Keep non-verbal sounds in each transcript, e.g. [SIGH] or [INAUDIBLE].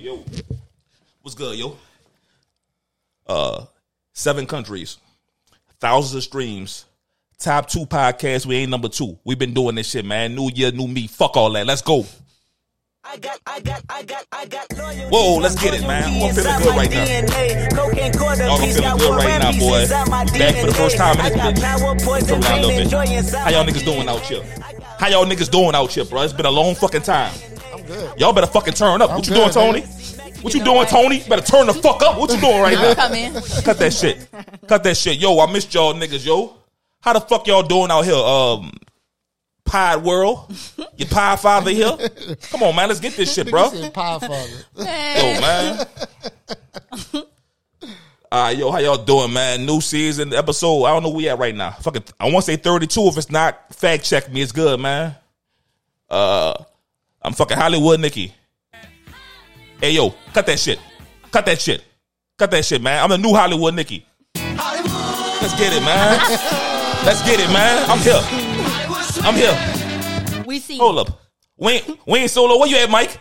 Yo, what's good, yo? Uh, seven countries, thousands of streams, top two podcasts. We ain't number two. We've been doing this shit, man. New year, new me. Fuck all that. Let's go. I got, I got, I got, I got loyalty. Whoa, let's get it, man. I'm feeling good right now. Y'all gonna feel good right now, boy. Back for the first time in this bitch. Turn around a little bit. How y'all niggas doing out here? How y'all niggas doing out here, bro? It's been a long fucking time. I'm good. Y'all better fucking turn up. what you good, doing, Tony? man. What you doing, Tony? Better turn the fuck up. What you doing right now? Come in. Cut that shit. Cut that shit. Yo, I missed y'all niggas, yo. How the fuck y'all doing out here? Um Pod World? Your pie father here? Come on, man. Let's get this shit, bro. Nigga Pie father. Yo, man. All right, yo, how y'all doing, man? New season episode. I don't know where we at right now. Fucking, I want to say 32. If it's not, fact check me. It's good, man. Uh, I'm fucking Hollywood Nicky. Hey, yo, cut that shit. Cut that shit. Cut that shit, man. I'm the new Hollywood Nicky. Let's get it, man. Let's get it, man. I'm here. I'm here. We see. Hold up. We ain't, we ain't solo. Where you at, Mike?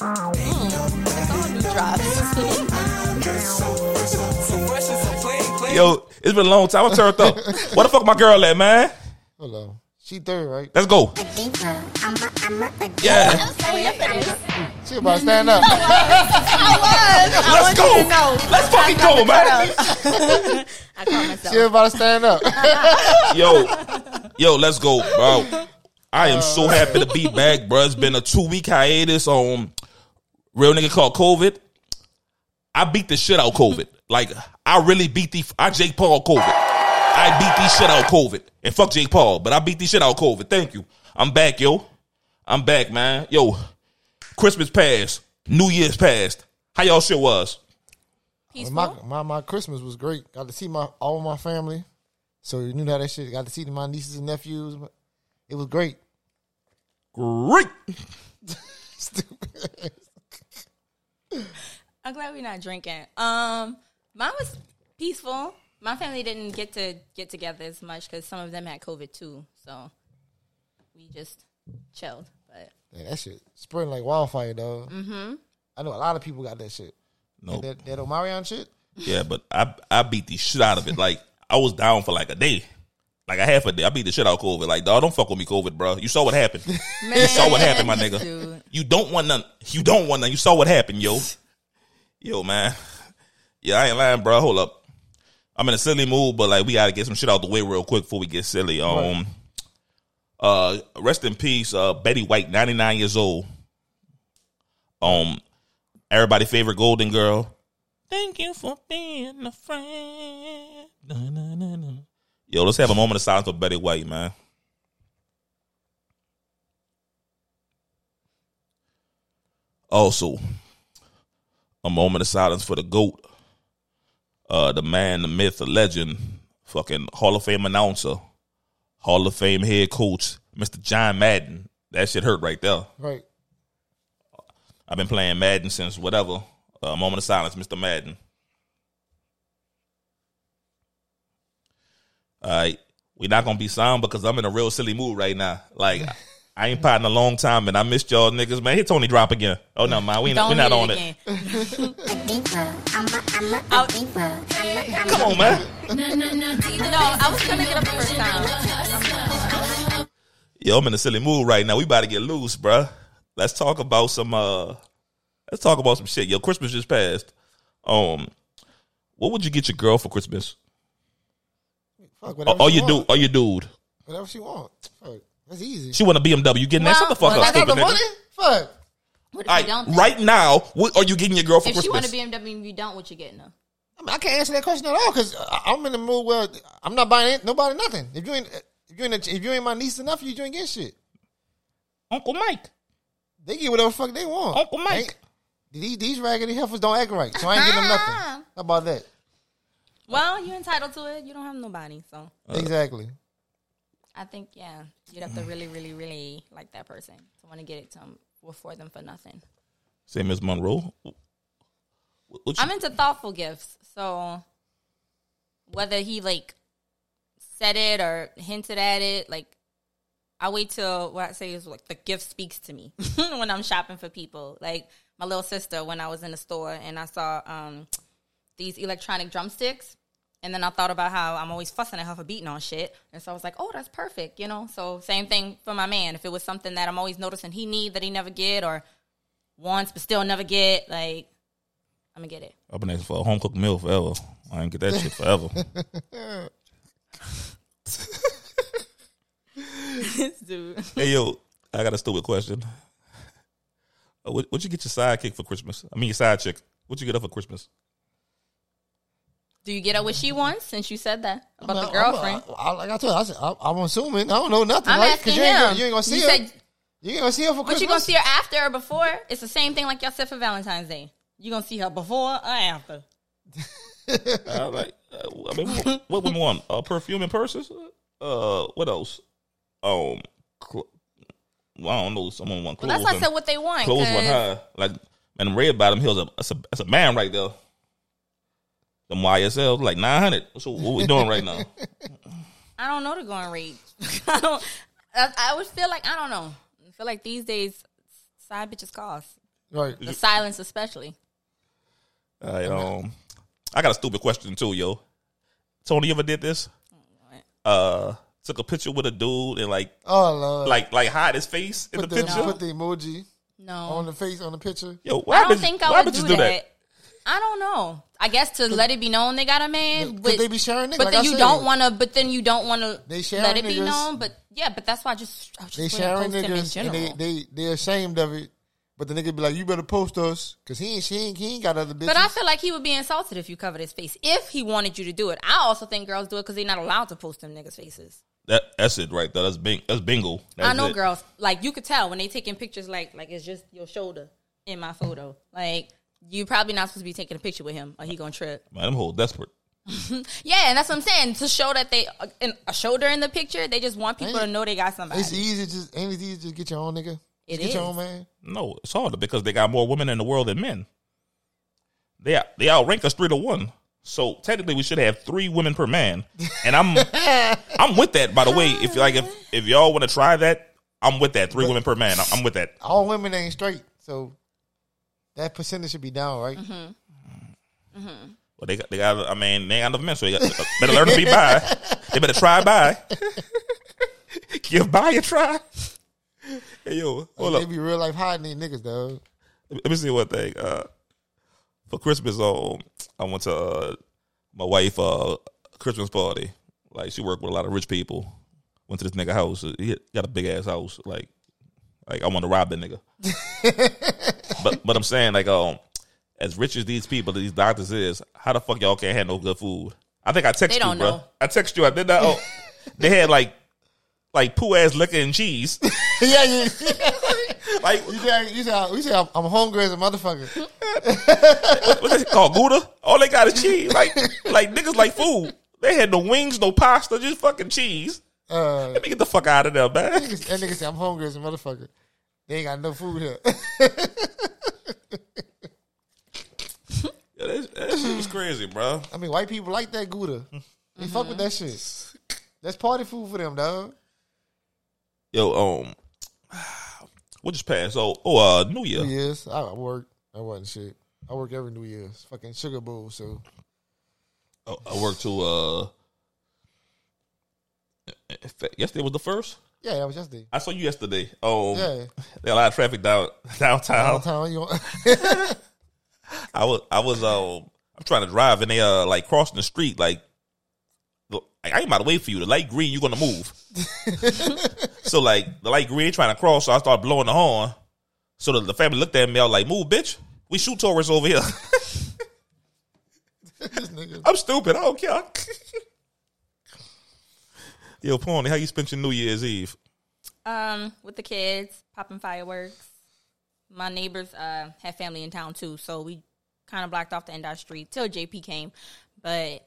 All. Yo, it's been a long time. I'm turned up. Where the fuck my girl at, man? Hold on. She third, right? Let's go. Yeah. She about to stand up. I was. I Let's go. you to know. Let's fucking go, man. cutout. I caught myself. She about to stand up. [LAUGHS] Yo, yo, let's go, bro. I am so happy to be back, bro. It's been a two week hiatus on real nigga called COVID. I beat the shit out of COVID. Like I really beat the I Jake Paul COVID. I beat the shit out COVID. And fuck Jake Paul, but I beat the shit out COVID. Thank you. I'm back, yo. I'm back, man. Yo, Christmas passed. New Year's passed. How y'all shit was? Peaceful. my, my my Christmas was great. Got to see my all my family. So you knew how that shit. Got to see my nieces and nephews. It was great. Great. [LAUGHS] Stupid. I'm glad we're not drinking. Um, mine was peaceful. My family didn't get to get together as much because some of them had COVID too. So we just chilled. But Man, that shit spreading like wildfire, though. Mm-hmm. I know a lot of people got that shit. No. That, that Omarion shit. Yeah, but I I beat the shit out of it. Like I was down for like a day, like a half a day. I beat the shit out of COVID. Like dog, don't fuck with me, COVID, bro. You saw what happened. [LAUGHS] You saw what happened, my nigga. Dude. You don't want none. You don't want none. You saw what happened, yo. [LAUGHS] Yo, man. Yeah, I ain't lying, bro. Hold up. I'm in a silly mood, but like we gotta get some shit out the way real quick before we get silly. Um, uh, rest in peace, uh, Betty White, 99 years old. Um, everybody favorite Golden Girl. Thank you for being a friend. Na, na, na, na. Yo, let's have a moment of silence for Betty White, man. Also, a moment of silence for the GOAT, uh, the man, the myth, the legend, fucking Hall of Fame announcer, Hall of Fame head coach, Mr. John Madden. That shit hurt right there. Right. I've been playing Madden since whatever. A moment of silence, Mr. Madden. All right. We're not gonna be sound because I'm in a real silly mood right now. Like [LAUGHS] I ain't potting a long time and I missed y'all niggas, man. Hit Tony drop again. Oh no, man, we ain't, Don't we not on it. [LAUGHS] Come on, man. No, I was gonna get up the first time. Yo, I'm in a silly mood right now. We about to get loose, bruh. Let's talk about some uh let's talk about some shit. Yo, Christmas just passed. Um what would you get your girl for Christmas? Fuck Or, whatever or she you do want. or you dude? Whatever she want. Fuck. That's easy. She want a BMW. You getting that? Well, Shut the fuck well, up, stupid nigga. money. Fuck. What if All you don't? right, right now, what are you getting your girl for if she want a BMW and you don't, what you getting her? I, mean, I can't answer that question at all because I'm in the mood where I'm not buying it- nobody nothing. If you ain't if you ain't if you ain't my niece enough, nephew, you ain't get shit. Uncle Mike. They get whatever the fuck they want. Uncle Mike. These, these raggedy heifers don't act right, so I ain't getting them nothing. Uh-huh. How about that? Well, you're entitled to it. You don't have nobody, so uh, exactly. I think yeah, you'd have to really, really, really like that person to want to get it to them or for them for nothing. Same as Monroe. What I'm into thoughtful gifts, so whether he like said it or hinted at it, like I wait till what I say is like the gift speaks to me [LAUGHS] when I'm shopping for people. Like my little sister when I was in the store and I saw um, these electronic drumsticks. And then I thought about how I'm always fussing at her for beating on shit. And so I was like, oh, that's perfect, you know? So same thing for my man. If it was something that I'm always noticing he need that he never get or wants but still never get, like, I'm gonna get it. I've been asking for a home cooked meal forever. I ain't get that shit forever. This [LAUGHS] [LAUGHS] dude. hey yo, I got a stupid question. Uh, What what you get your sidekick for Christmas? I mean your side chick. What you get her for Christmas? Do you get her what she wants since you said that about I'm- the girlfriend? I'm, I, like I told you, I said, I, I'm assuming. I don't know nothing. I'm right? asking you ain't, him. gonna, you ain't gonna see you her. said, you ain't gonna see her for but Christmas. you gonna see her after or before? It's the same thing like y'all said for Valentine's Day. You gonna see her before or after? [LAUGHS] Uh, like, uh, I mean, what, what women want? Uh, perfume and purses. Uh, what else? Um, cl- well, I don't know. Someone want Well, clothes. that's why I and- said what they want. clothes 'cause went high. Like, man, them red bottom heels. That's a that's a man right there. Them YSL like nine hundred. So what we doing right now? [LAUGHS] I don't know the going rate. [LAUGHS] I don't. I, I would feel like I don't know. I feel like these days side bitches cost right. the silence especially. All right, um, I got a stupid question too, yo. Tony, you ever did this? Uh, took a picture with a dude and like, Oh Lord. like, like hide his face in put the the, picture. put the emoji No, on the face on the picture. Yo, why I don't bitches- think why I would bitches do that. I don't know. I guess to let it be known they got a man, but they be sharing niggas? But Like then I you said. don't want to. But then you don't want to They sharing let it be niggas. known. But yeah, but that's why I just I just They sharing post him in niggas and general. they they they ashamed of it. But the nigga be like, you better post us because he ain't she ain't he ain't got other bitches. But I feel like he would be insulted if you covered his face if he wanted you to do it. I also think girls do it because they're not allowed to post them niggas' faces. That that's it right there. That's bing. That's bingo. That's I know it. girls like you could tell when they taking pictures like like it's just your shoulder in my photo. Like you probably not supposed to be taking a picture with him or he gonna trip. Man, them hoes desperate. [LAUGHS] Yeah, and that's what I'm saying to show that they uh, in a shoulder in the picture. They just want people to know they got somebody. it's easy just ain't it easy to just get your own nigga. It Just get your is. own man. No, it's harder because they got more women in the world than men. They out- they outrank us three to one. So technically, we should have three women per man. And I'm [LAUGHS] I'm with that. By the way, if like if if y'all want to try that, I'm with that. Three women per man. I'm, I'm with that. All women ain't straight, so that percentage should be down, right? Mm-hmm. But they got they got. I mean, they ain't got enough men, so they got, better learn to be by. They better try bi. [LAUGHS] Give bi a try. Hey yo, hold Like, up. they be real life hiding these niggas, dog. Let me see one thing. Uh, for Christmas, um, I went to uh, my wife uh Christmas party. Like she worked with a lot of rich people. Went to this nigga house. He got a big ass house. Like, like I want to rob that nigga. [LAUGHS] but but I'm saying like um, as rich as these people, these doctors is, how the fuck y'all can't have no good food? I think I text you, bro. know. I text you. I did that. Oh, [LAUGHS] they had like like poo ass liquor and cheese. [LAUGHS] yeah, yeah. like You say, you say, you say I'm, I'm hungry as a motherfucker. what's that called? Gouda? All they got is cheese. Like, like niggas like food. They had no wings, no pasta, just fucking cheese. Uh, Let me get the fuck out of there, man. that nigga say I'm hungry as a motherfucker. They ain't got no food here. [LAUGHS] Yeah, that, that shit was crazy, bro. I mean, white people like that Gouda. They fuck with that shit. That's party food for them, dog. Yo, um, [SIGHS] what just passed? Oh, oh, uh, New Year. New Year's, I work. I wasn't shit. I work every New Year's. Fucking Sugar Bowl. So Oh, I work to uh, yesterday was the first. yeah, that was yesterday. I saw you yesterday. Um, Yeah, [LAUGHS] there a lot of traffic down [LAUGHS] downtown. downtown. You [LAUGHS] I was I was um I'm trying to drive and they uh like crossing the street like I ain't about to wait for you. The light green, you're gonna move. so like the light green trying to cross, so I started blowing the horn. So the, the family looked at me, I was like, "Move, bitch! We shoot tourists over here." I'm stupid. I don't care. Yo, Pony, how you spent your New Year's Eve? Um, with the kids, popping fireworks. My neighbors uh had family in town too, so we kind of blocked off the end of our street till JP came. But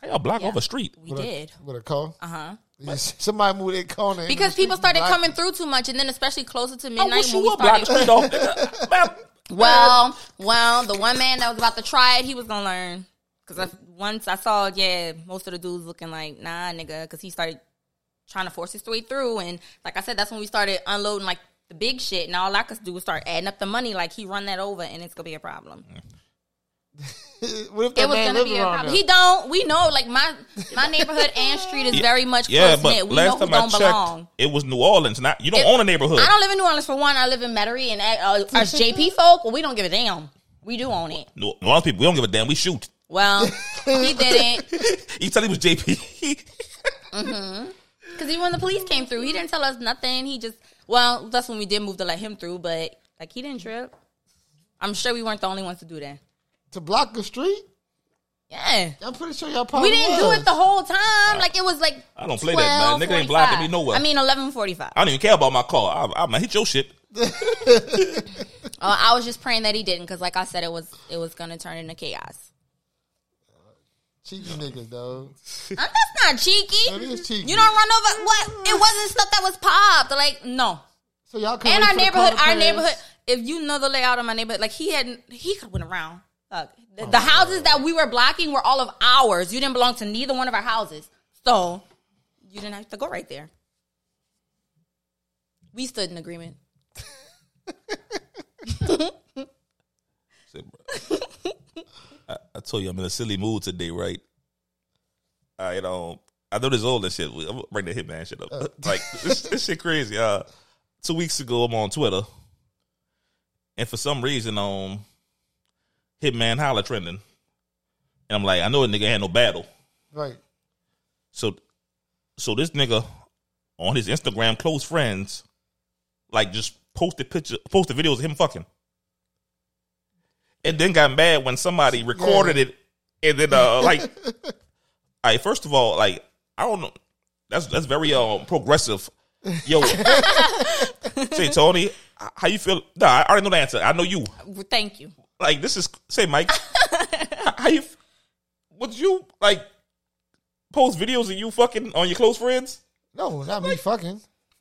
How y'all block Yeah. off a street? we With a- did. with a car. Uh huh. Yeah, [LAUGHS] Somebody moved their corner Because people started coming through too much, and then especially closer to I midnight wish when you we would block the started. street off. [LAUGHS] Man, Well, well, the one man that was about to try it, he was gonna learn. Because once I saw, yeah, most of the dudes looking like, nah, nigga, because he started trying to force his way through. And like I said, that's when we started unloading like the big shit. And all I could do was start adding up the money. Like he run that over, and it's gonna be a problem. [LAUGHS] what if that It was man gonna be a problem. He don't. We know, like my my [LAUGHS] neighborhood and street is very much Yeah, but knit. We last know who time I don't checked, belong. it was New Orleans. Not you don't It- own a neighborhood. I don't live in New Orleans for one. I live in Metairie, and uh, us JP folk, well, we don't give a damn. We do own it. New New Orleans people, we don't give a damn. We shoot. Well, he didn't [LAUGHS] You tell he was JP. Because even when the police came through, he didn't tell us nothing. He just well, that's when we did move to let him through, but like he didn't trip. I'm sure we weren't the only ones to do that. to block the street. Yeah. I'm pretty sure y'all probably We didn't do it the whole time. Like it was like I don't play that, man. Nigga ain't blocking me nowhere. I mean, eleven forty-five. I don't even care about my car. I, I'm gonna hit your shit. [LAUGHS] Uh, I was just praying that he didn't, because like I said, it was it was gonna turn into chaos. Cheeky niggas, dog. That's not cheeky. That is cheeky. You don't run over what? It wasn't stuff that was popped. Like no. So y'all come And our neighborhood, our neighborhood. If you know the layout of my neighborhood, like he had, he could went around. Look, the, oh, the houses that we were blocking were all of ours. You didn't belong to neither one of our houses, so you didn't have to go right there. We stood in agreement. [LAUGHS] Bro. [LAUGHS] I, I told you I'm in a silly mood today, right? I um I know this old and shit. I'm gonna bring the hitman shit up. [LAUGHS] like this, this shit crazy. Uh, two weeks ago, I'm on Twitter, and for some reason, um, Hitman Holla trending, and I'm like, I know a nigga had no battle. Right. So, so this nigga on his Instagram close friends, like just posted picture, posted videos of him fucking, and then got mad when somebody recorded it, and then uh like, [LAUGHS] all right, first of all, like I don't know, that's that's very um progressive, yo. [LAUGHS] say Tony, how you feel? Nah, I already know the answer. I know you. Thank you. Like this is say Mike, how- how you? Would you like post videos of you fucking on your close friends? No, not me fucking.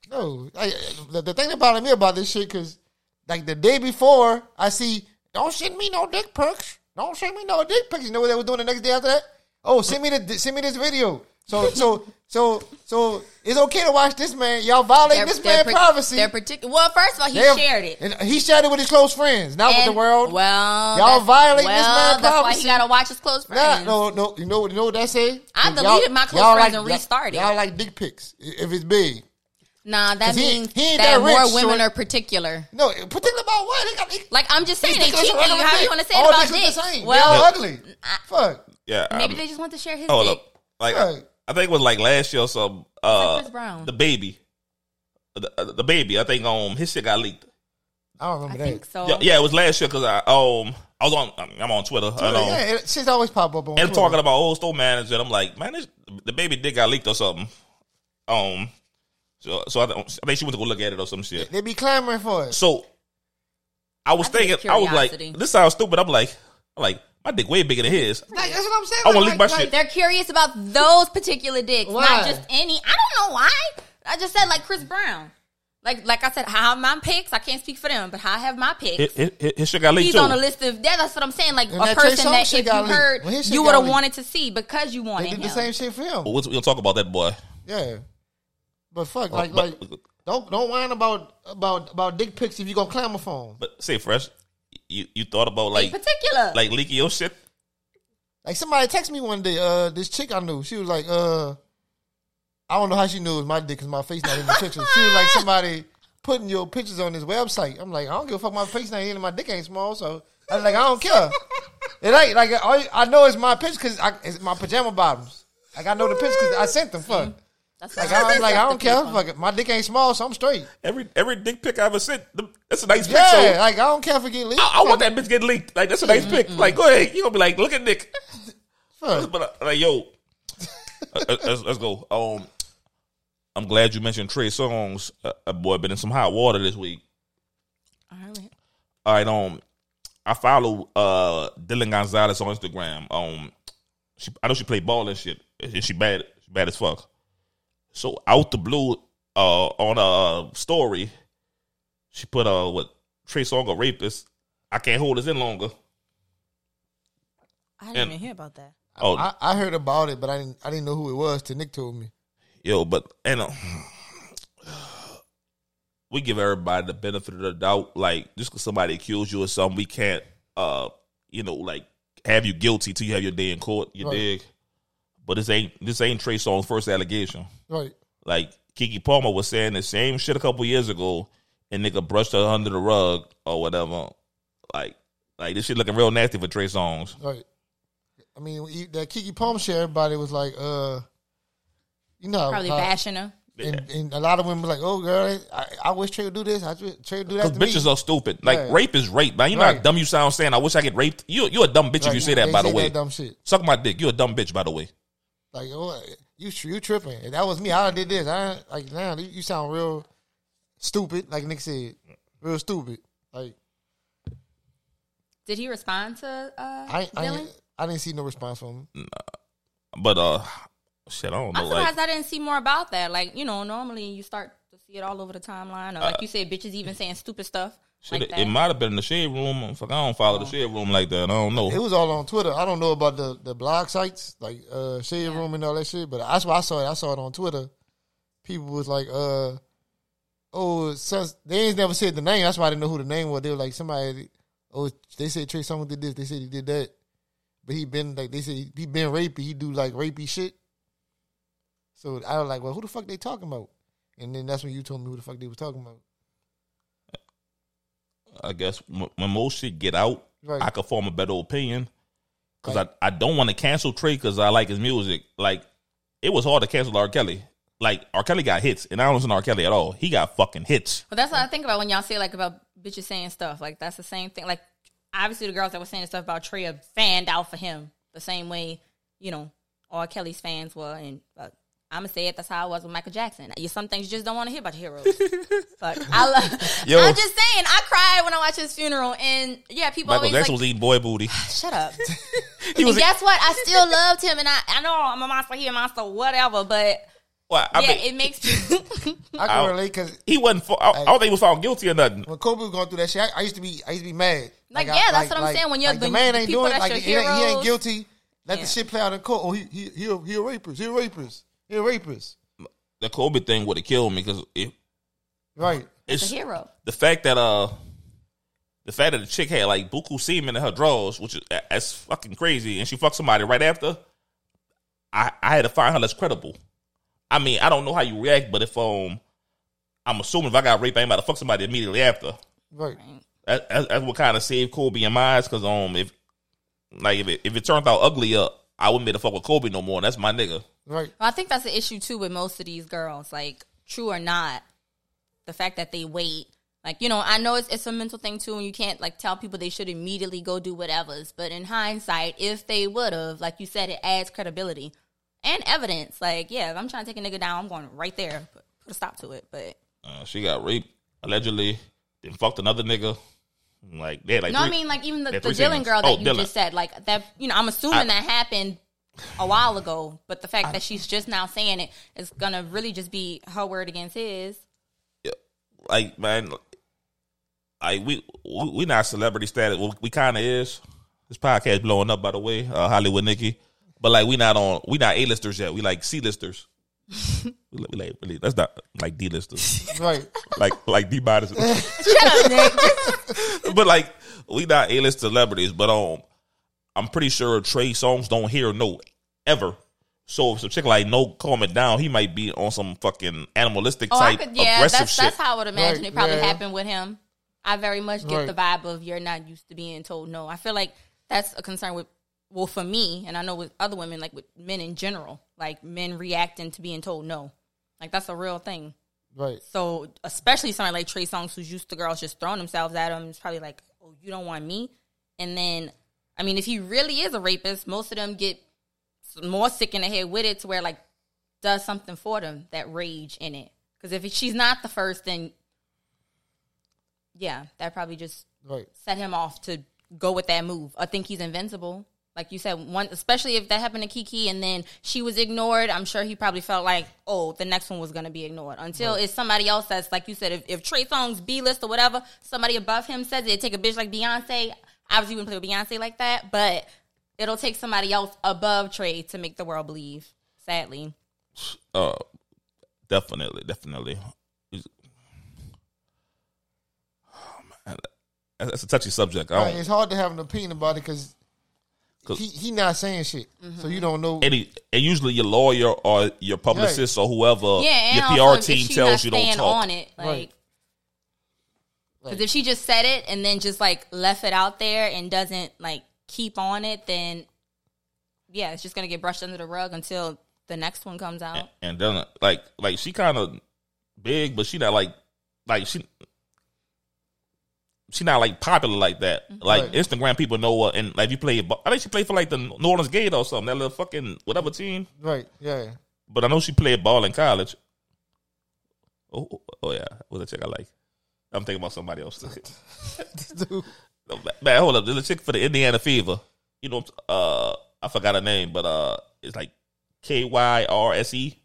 No. I, the, the thing bothered me about this shit, because like the day before, I see, don't send me no dick pics. Don't send me no dick pics. You know what they were doing the next day after that? Oh, send me the send me this video. So so [LAUGHS] so so it's okay to watch this man. Y'all violate this man par- privacy. They're particular. Well, first of all, he They're- shared it. And he shared it with his close friends, not with the world. Well, Y'all that's- violating this well, man That's why privacy. he gotta watch his close Nah, friends. no, no. You know, you know what that say? I deleted my close friends like- and restarted. Y'all like dick pics if it's big. Nah, that 'Cause he- means he ain't that, that more rich, women so- are particular. No, particular about what? They got, they, Like I'm just saying, they These niggas cheeky. How dick. you want to say it about dicks dicks? the same. They all Well, ugly. Fuck. Yeah, maybe I'm- they just want to share his Hold dick. up. Like Right. I think it was like last year or something. Uh, Chris Brown. the baby, the, uh, the baby. I think um his shit got leaked. I don't I remember think that. so. Yeah, yeah, it was last year because I um I was on I'm on Twitter. I know. Yeah, it, shit's always pop up on And Twitter. talking about old store manager. And I'm like, man, this, the baby dick got leaked or something. Um, so so I, don't- I think she went to go look at it or some shit. They be clamoring for it. So I was I think thinking, I was like, this sounds stupid. I'm like, I'm like, my dick way bigger than his. Like, that's what I'm saying. I wanna Like, leak my like, shit. They're curious about those particular dicks, Why? not just any. I don't know why. I just said like Chris Brown. Like like I said, I have my picks. I can't speak for them, but I have my picks. His, his, his- his shit got leaked He's too. on a list of yeah, that's what I'm saying. Like And a person that if you leaked. heard, When his shit you would have wanted to see because you They wanted did him. the same shit for him. But we'll, we'll talk about that boy. Yeah. But fuck, like, but, like, don't don't whine about about about dick pics if you gonna clamor for them. but say fresh, you you thought about like In like particular, like leaking your shit? Like somebody texted me one day. Uh, this chick I knew, she was like, uh, I don't know how she knew it was my dick because my face not in the picture. She was like somebody putting your pictures on this website. I'm like, I don't give a fuck. My face not in, and my dick ain't small, so I was like, I don't care. it ain't like all you- I know it's my picture because it's my pajama bottoms. Like I know the pictures because I sent them. Fuck. That's Like what I'm like I don't care. people. Fuck it. My dick ain't small, so I'm straight. Every every dick pic I ever sent, the- that's a nice pic. Yeah, So like I don't care if it get leaked. I, I want that bitch getting leaked. Like that's a nice pic. Like go ahead, you gonna be like, look at Nick. Fuck. But uh, like yo, uh, uh, let's, let's go. Um, I'm glad you mentioned Trey Songz. Uh, uh, boy, been in some hot water this week. All right. All right, um, I follow uh Dylan Gonzalez on Instagram. Um, she I know she played ball and shit, and she bad, she bad as fuck. So out the blue, uh, on a story, she put uh what Trey Songz a rapist. I can't hold this in longer. I didn't And- even hear about that. Oh, I, I heard about it, but I didn't. I didn't know who it was. Till Nick told me. Yo, but and uh, we give everybody the benefit of the doubt. Like just because somebody accused you of something, we can't, uh, you know, like have you guilty till you have your day in court. You Right. dig? But this ain't this ain't Trey Songz's first allegation. Right. Like Keke Palmer was saying the same shit a couple years ago, and nigga brushed her under the rug or whatever. Like, like this shit looking real nasty for Trey Songz. Right. I mean, he- that Keke Palmer shit, everybody was like, uh, you know, Probably how- bashing her. And, and a lot of women were like, "Oh, girl, I, I wish Trey would do this. I wish Trey would do that Because to me." bitches are stupid. Like Right. rape is rape, man. You know how dumb you sound saying. I wish I get raped. You you a dumb bitch if you say that. They by the way, that dumb shit. suck my dick. You a dumb bitch. By the way, Like, oh, you you tripping? And that was me. I did this. I like now you, you sound real stupid. Like Nick said, real stupid. Like Did he respond to uh, I I, Dylan? ain't- I didn't see no response from him. but uh, shit, I don't know. I'm Like, surprised I didn't see more about that. Like, you know, normally you start to see it all over the timeline, or like you said, bitches even saying stupid stuff shit, like it, it might have been in the shade room. Fuck, I don't follow the shade room like that. I don't know. It was all on Twitter. I don't know about the, the blog sites like uh Shade Room and all that shit, but that's why I saw it. I saw it on Twitter. People was like, uh, oh, since they ain't never said the name. That's why I didn't know who the name was. They were like somebody. Oh, they said Trey someone did this. They said he did that, but he been like they said he, he been rapey. He do like rapey shit. So I was like, well, who the fuck they talking about? And then that's when you told me who the fuck they was talking about. I guess when when most shit get out, Right. I could form a better opinion. Because Right. I, I don't want to cancel Trey because I like his music. Like, it was hard to cancel R. Kelly. Like, R. Kelly got hits, and I don't listen to R. Kelly at all. He got fucking hits. But that's what I think about when y'all say like about bitches saying stuff. Like that's the same thing. Like obviously the girls that were saying stuff about Trey fanned out for him the same way you know all Kelly's fans were. And uh, I'm gonna say it. That's how I was with Michael Jackson. You some things you just don't want to hear about your heroes. [LAUGHS] Fuck. I love. Yo. I'm just saying. I cried when I watched his funeral, and yeah, people Michael always Jackson like, was eating boy booty. [SIGHS] "Shut up." [LAUGHS] He was. and guess what? I still loved him, and I I know I'm a monster. here, monster. Whatever. But well, I yeah, mean, it makes. [LAUGHS] I can Ow. relate because he wasn't. fa- I, I don't think he was found guilty or nothing. when Kobe was going through that shit, I, I used to be I used to be mad. Like, I- yeah, that's what I'm saying. When you're- like, the when man ain't doing it, like he ain't, he ain't guilty. Let Yeah. the shit play out in court. Oh, he he he a, he a rapist. He a rapist. He a rapist. The Kobe thing would have killed me because it, Right. It's it's a hero. the fact that uh the fact that the chick had like buku semen in her drawers, which is that's fucking crazy, and she fucked somebody right after. I I had to find her less credible. I mean, I don't know how you react, but if um, I'm assuming if I got raped, I ain't about to fuck somebody immediately after. Right. That, that's, that's what kind of saved Kobe in my eyes, because um, if like if it if it turned out ugly up, I wouldn't be able to fuck with Kobe no more. That's my nigga. Right. Well, I think that's the issue too with most of these girls. Like, true or not, the fact that they wait. Like, you know, I know it's it's a mental thing too, and you can't like tell people they should immediately go do whatever's. But in hindsight, if they would have, like you said, it adds credibility and evidence. Like, yeah, if I'm trying to take a nigga down, I'm going right there, put, put a stop to it. But Uh, she got raped allegedly, then fucked another nigga. Like they had like no, I mean like even the, the Dylan girl that Oh, you Dylan. just said, like that. You know, I'm assuming I- that happened a while ago, but the fact that she's just now saying it is gonna really just be her word against his. Yeah, like man, like we we, we not celebrity status. Well, we kind of is. This podcast blowing up by the way, uh, Hollywood Nikki. But like we not on we not A listers yet. We like C listers. We, like- we like really that's not like D listers. [LAUGHS] Right. like like D modest. [LAUGHS] Shut up, Nick. [LAUGHS] but like we not A list celebrities. But um, I'm pretty sure Trey Songz don't hear no ever. So if some chick like no calm it down, he might be on some fucking animalistic Oh, type could, yeah, aggressive that's shit. that's how I would imagine Right, it probably yeah. happened with him. I very much get Right. the vibe of you're not used to being told no. I feel like that's a concern with well for me, and I know with other women, like with men in general, like men reacting to being told no, like that's a real thing. Right. So especially somebody like Trey Songz who's used to girls just throwing themselves at him, it's probably like, oh, you don't want me. And then, I mean, if he really is a rapist, most of them get more sick in the head with it to where like does something for them that rage in it. Because if she's not the first, then yeah, that probably just Right. set him off to go with that move. I think he's invincible. Like you said, one especially if that happened to Keke and then she was ignored, I'm sure he probably felt like, oh, the next one was gonna be ignored. Until it's somebody else that's like you said, if, if Trey Songz B list or whatever, somebody above him says it, take a bitch like Beyonce. Obviously, you wouldn't play with Beyonce like that, but it'll take somebody else above Trey to make the world believe. Sadly, uh, definitely, definitely. [SIGHS] Oh, man. That's that's a touchy subject. I Like, it's hard to have an opinion about it because 'Cause- he he not saying shit, so you don't know. and, he, and usually your lawyer or your publicist or whoever Yeah, your PR team tells you don't talk. on it, like. Right. Because if she just said it and then just like left it out there and doesn't like keep on it, then yeah, it's just gonna get brushed under the rug until the next one comes out. And then like like she kind of big, but she not like like she she not like popular like that. Like Right. Instagram people know her, and like you play. I think she played for like the New Orleans Gator or something. That little fucking whatever team. Right? Yeah. But I know she played ball in college. Oh, oh, oh yeah, was a chick I like. I'm thinking about somebody else. [LAUGHS] Dude. [LAUGHS] Man, hold up. There's a chick for the Indiana Fever. You know, uh, I forgot her name, but uh, it's like K Y R S E.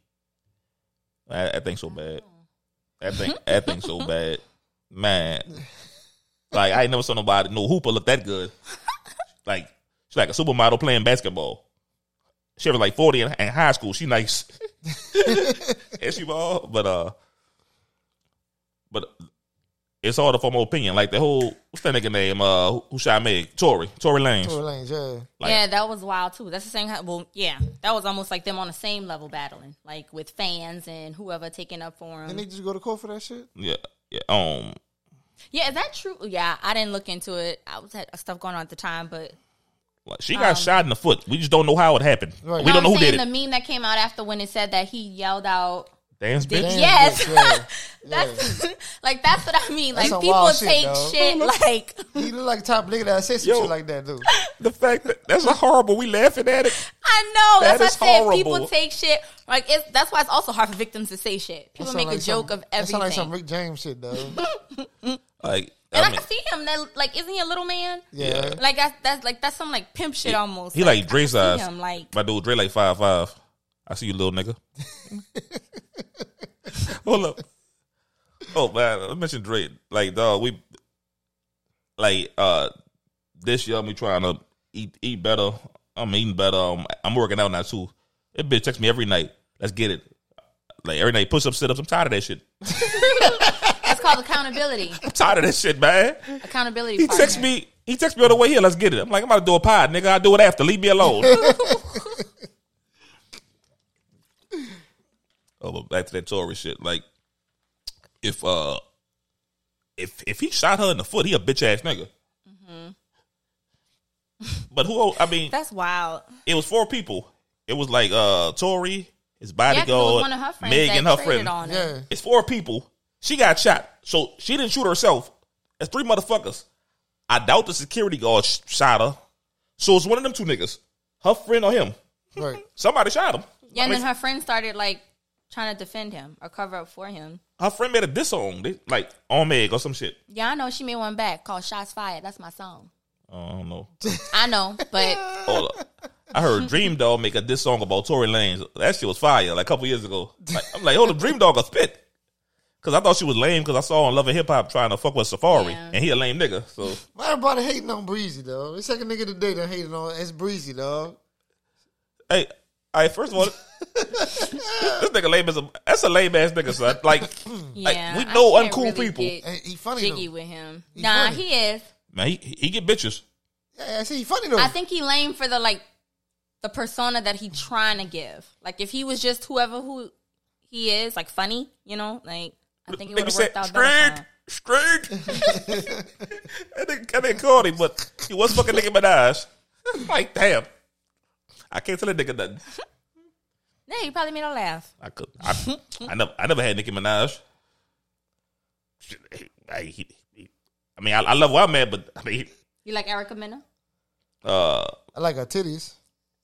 That that so bad. That thing, that thing so bad, man. [LAUGHS] Like I ain't never saw nobody no hooper look that good. [LAUGHS] Like she's like a supermodel playing basketball. She was like forty in, in high school. She nice, [LAUGHS] and she ball, but uh, but it's all the form of opinion. Like the whole what's that nigga name? Uh, who, who shot Meg? Tory, Tory Lanez. Tory Lanez, yeah. Like- yeah, that was wild too. That's the same. Well, yeah, that was almost like them on the same level battling, like with fans and whoever taking up for Didn't him. they just go to court for that shit? Yeah, yeah. Um, Yeah, is that true? Yeah, I didn't look into it. I was had stuff going on at the time, but like she got um, shot in the foot. We just don't know how it happened. Right. We No, don't know I'm who did saying it. the meme that came out after when it said that he yelled out Dance bitch. Damn, Yes. bitch, yeah. [LAUGHS] That's [LAUGHS] like that's what I mean. That's Like people shit, take dog. shit like [LAUGHS] He look like top nigga that said some shit like that, dude. The fact that that's a horrible. We laughing at it. I know. That That's is why I said horrible. people take shit. Like it's that's why it's also hard for victims to say shit. People make like a joke some- of That sound like some everything. Rick James shit, though. Like And I I, can see him. That like isn't he a little man? Yeah. Like that's that's like that's some like pimp shit almost. he like I Dre can see size. Him, like My dude Dre like five five. I see you, little nigga. [LAUGHS] Hold up. Oh man, I mentioned Dre. Like dog, we like uh this year we trying to eat eat better. I'm eating better. Um, I'm working out now too. It bitch texts me every night. Let's get it. Like every night, push up, sit ups. I'm tired of that shit. [LAUGHS] that's called accountability. [LAUGHS] I'm tired of that shit, man. Accountability. He partner. texts me. He texts me on the way here. Let's get it. I'm like, I'm about to do a pod, nigga. I'll do it after. Leave me alone. Oh, but back to that Tory shit. Like, if uh, if if he shot her in the foot, he a bitch ass nigga. Mm-hmm. But who? I mean, That's wild. it was four people. It was like uh Tory, his Yeah, 'cause it bodyguard, was one of her Meg and her friend. on. Yeah. It's four people. She got shot, so she didn't shoot herself. It's three motherfuckers. I doubt the security guard sh- shot her. So it's one of them two niggas, her friend or him. Right. Somebody shot him. Yeah, and mean, then her friend started like trying to defend him or cover up for him. her friend made a diss song, they, like on Meg or some shit. Yeah, I know she made one back called "Shots Fired." That's my song. Oh, I don't know. [LAUGHS] I know, but [LAUGHS] Hold up. I heard Dreamdoll make a diss song about Tory Lanez. That shit was fire, like a couple years ago. Like, I'm like, hold up, Dreamdoll a spit. Cause I thought she was lame because I saw on Love and Hip Hop trying to fuck with Safaree, Yeah. and he a lame nigga. So Why everybody hating on Breezy, though? The second nigga today that hating on it's Breezy, dog. Hey, all right, first of all, [LAUGHS] this nigga lame as a that's a lame ass nigga, son. [CLEARS THROAT] Like, yeah, we I know can't uncool really people. get Hey, he funny Jiggy though. with him. He nah, funny. he is. man, he he get bitches. Yeah, I see he funny though. I think he lame for the like the persona that he trying to give. Like if he was just whoever who he is, like funny, you know, like I think it would have worked out better. straight, For him. straight. that nigga, that nigga called him, but he was fucking Nicki Minaj. [LAUGHS] like, damn, I can't tell a nigga nothing. [LAUGHS] Yeah, he probably made her laugh. I could, I, I never, I never had Nicki Minaj. I, he, he, I mean, I, I love where I'm at, but I mean, You like Erica Mena? uh, I like her titties.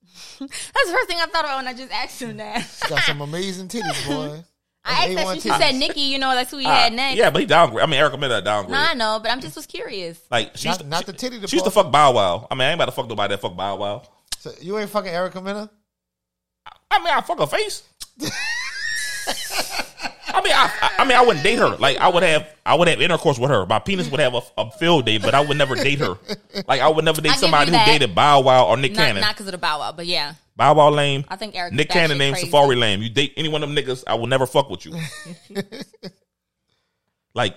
[LAUGHS] That's the first thing I thought about when I just asked him that. She got some amazing titties, [LAUGHS] boy. I asked that A1 she said titties. Nikki, you know, that's who he uh, had next. yeah, but he downgrade. I mean, Erica Mena downgrade. No, I know, but I'm just was curious. Like she's Not, to, not she, the titty she used to fuck Bow Wow. I mean, I ain't about to fuck nobody that fuck Bow Wow. So you ain't fucking Erica Mena? I mean, I fuck her face. I mean, mean, I, I, I mean, I wouldn't date her. Like, I would have, I would have intercourse with her. My penis would have a, a field day, but I would never date her. Like, I would never date I somebody who that. dated Bow Wow or Nick Not Cannon. not because of the bow wow, but yeah. Bow Wow lame. I think Eric Nick Cannon batshit named crazy. Safaree lame. You date any one of them niggas, I will never fuck with you. [LAUGHS] like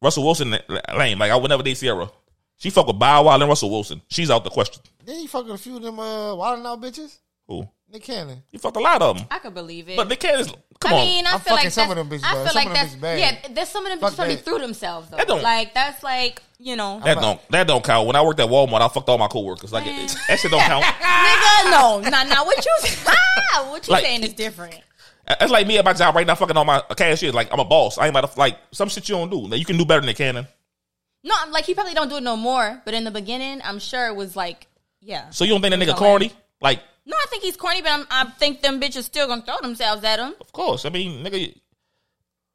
Russell Wilson lame. Like I would never date Ciara. She fuck with Bow Wow and Russell Wilson. She's out the question. Then you fucking a few of them uh, wild out bitches. Who? Nick Cannon. You fucked a lot of them. I could believe it. But Nick Cannon's come I on. mean, I I'm feel like some of them bitches, I feel Some like of that's bad. yeah. There's some of them Fuck bitches probably that. through themselves though. That don't- like that's like you know, that don't that don't count. When I worked at Walmart, I fucked all my coworkers. Like Man. it, that shit don't count. [LAUGHS] nigga. No, nah, nah. What you [LAUGHS] what you Like- saying is different. That's like me at my job right now, fucking all my cashiers. Like I'm a boss. I ain't about to like some shit you don't do. Like, you can do better than Nick Cannon. No, I'm like he probably don't do it no more. But in the beginning, I'm sure it was like yeah. So you don't think that nigga corny? Like, No, I think he's corny, but I'm, I think them bitches still gonna throw themselves at him. of course. I mean, nigga.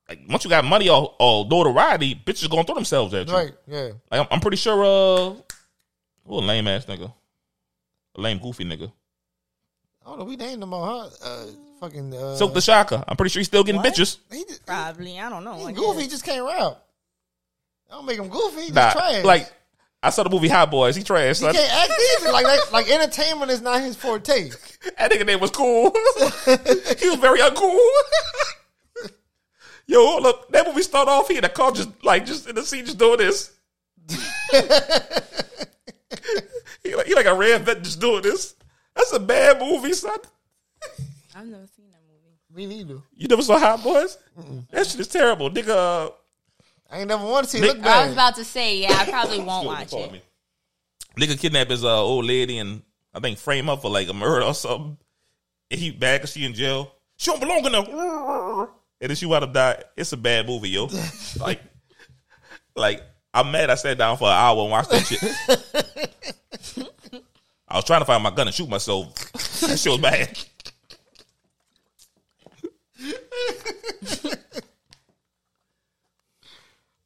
Like once you got money or, or notoriety, bitches gonna throw themselves at you. Right, yeah. Like I'm, I'm pretty sure. Uh, what a lame ass nigga, a lame goofy nigga. I don't know. We named him all, huh? Uh, fucking. Uh, Silkk the Shocker. I'm pretty sure he's still getting What? bitches. He just, Probably, I don't know. he goofy. He just can't rap. I don't make him goofy. He just Nah, trash. like I saw the movie Hot Boyz. He trash. he Son. can't act [LAUGHS] either. Like, like, like entertainment is not his forte. [LAUGHS] That nigga name was cool. [LAUGHS] he was very uncool. Yo, look, up. That movie start off here. the car just like just in the scene just doing this. he, like, he like a red vet just doing this. That's a bad movie, son. I've never seen that movie. Me neither. You never saw Hot Boyz? That shit is terrible, nigga. Uh, I ain't never want to see it Nick- look I was about to say, yeah, I [LAUGHS] probably won't watch it. me. Nigga kidnap his uh, old lady and I think frame her for like a murder or something. And he back and she in jail. She don't belong in there. And then she wound up die. It's a bad movie, yo. [LAUGHS] like, like I'm mad. I sat down for an hour and watched that shit. [LAUGHS] I was trying to find my gun and shoot myself. That shit was bad.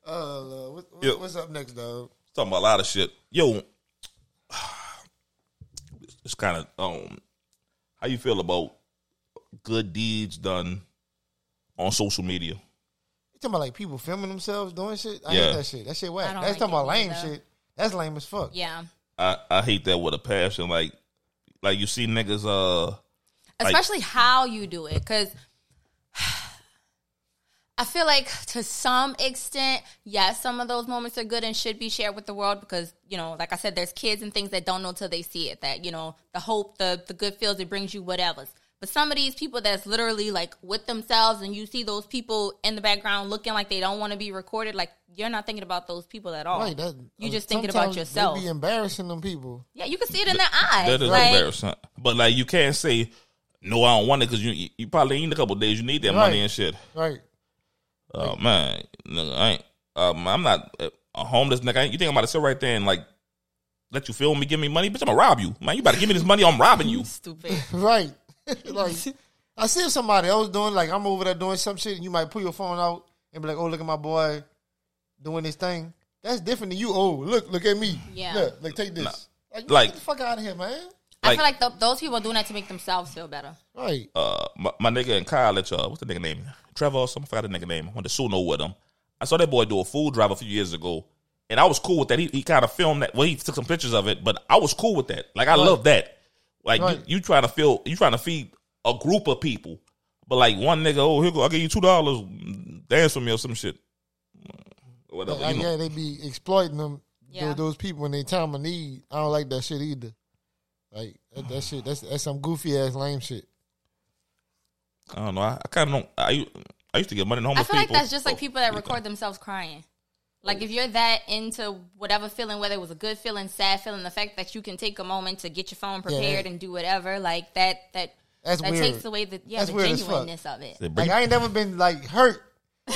Uh, what, what- Yo. what's up next, dog? Talking about a lot of shit. Yo, [SIGHS] it's kind of um, how you feel about good deeds done on social media? You talking about like people filming themselves doing shit? I Yeah. hate that shit. That shit whack. That's like talking about lame either. shit. That's lame as fuck. Yeah, I, I hate that with a passion. Like, like you see niggas. Uh, Like- especially how you do it, because I feel like to some extent, yes, some of those moments are good and should be shared with the world because you know, like I said, there's kids and things that don't know till they see it. That you know, the hope, the the good feels, it brings you whatever. But some of these people that's literally like with themselves, and you see those people in the background looking like they don't want to be recorded. Like you're not thinking about those people at all. Right, that, you uh, just thinking about sometimes yourself. They be embarrassing them people. yeah, you can see it in their eyes. that is like, embarrassing. But like, you can't say no. I don't want it because you you probably in a couple days. You need that Right. money and shit. Right. Oh man, nigga, I ain't. Um, I'm not a homeless nigga. You think I'm about to sit right there and like let you film me, give me money, bitch? I'm gonna rob you, man. You about to give me this money? I'm robbing you. [LAUGHS] Stupid. [LAUGHS] Right. like [LAUGHS] I see if somebody else doing like I'm over there doing some shit and you might pull your phone out and be like, Oh, look at my boy doing this thing. That's different than you. Oh, look, look at me. Yeah. Look, like take this. Like, Like- get the fuck out of here, man. I Like- feel like th- those people are doing that to make themselves feel better. Right. uh, my, my nigga in college, uh, what's the nigga name? Trevor or something. I forgot the nigga name. I went to Suno with him. I saw that boy do a food drive a few years ago, and I was cool with that. He, he kind of filmed that. Well, he took some pictures of it, but I was cool with that. Like I love that. Like Right. you, you trying to feel, you trying to feed a group of people, but like one nigga, oh here go, I'll give you two dollars, dance for me or some shit, whatever. Like, you know. yeah, they be exploiting them Yeah. those, those people in their time of need. I don't like that shit either. Like that, that shit, that's that's some goofy ass lame shit. I don't know. I, I kind of don't. I I used to get money to I homeless feel like that's just like Oh, people that yeah. record themselves crying. Like if you're that into whatever feeling, whether it was a good feeling, sad feeling, the fact that you can take a moment to get your phone prepared that- and do whatever, like that that That's that weird. takes away the yeah That's the weird genuineness of it. Like I ain't never been like hurt.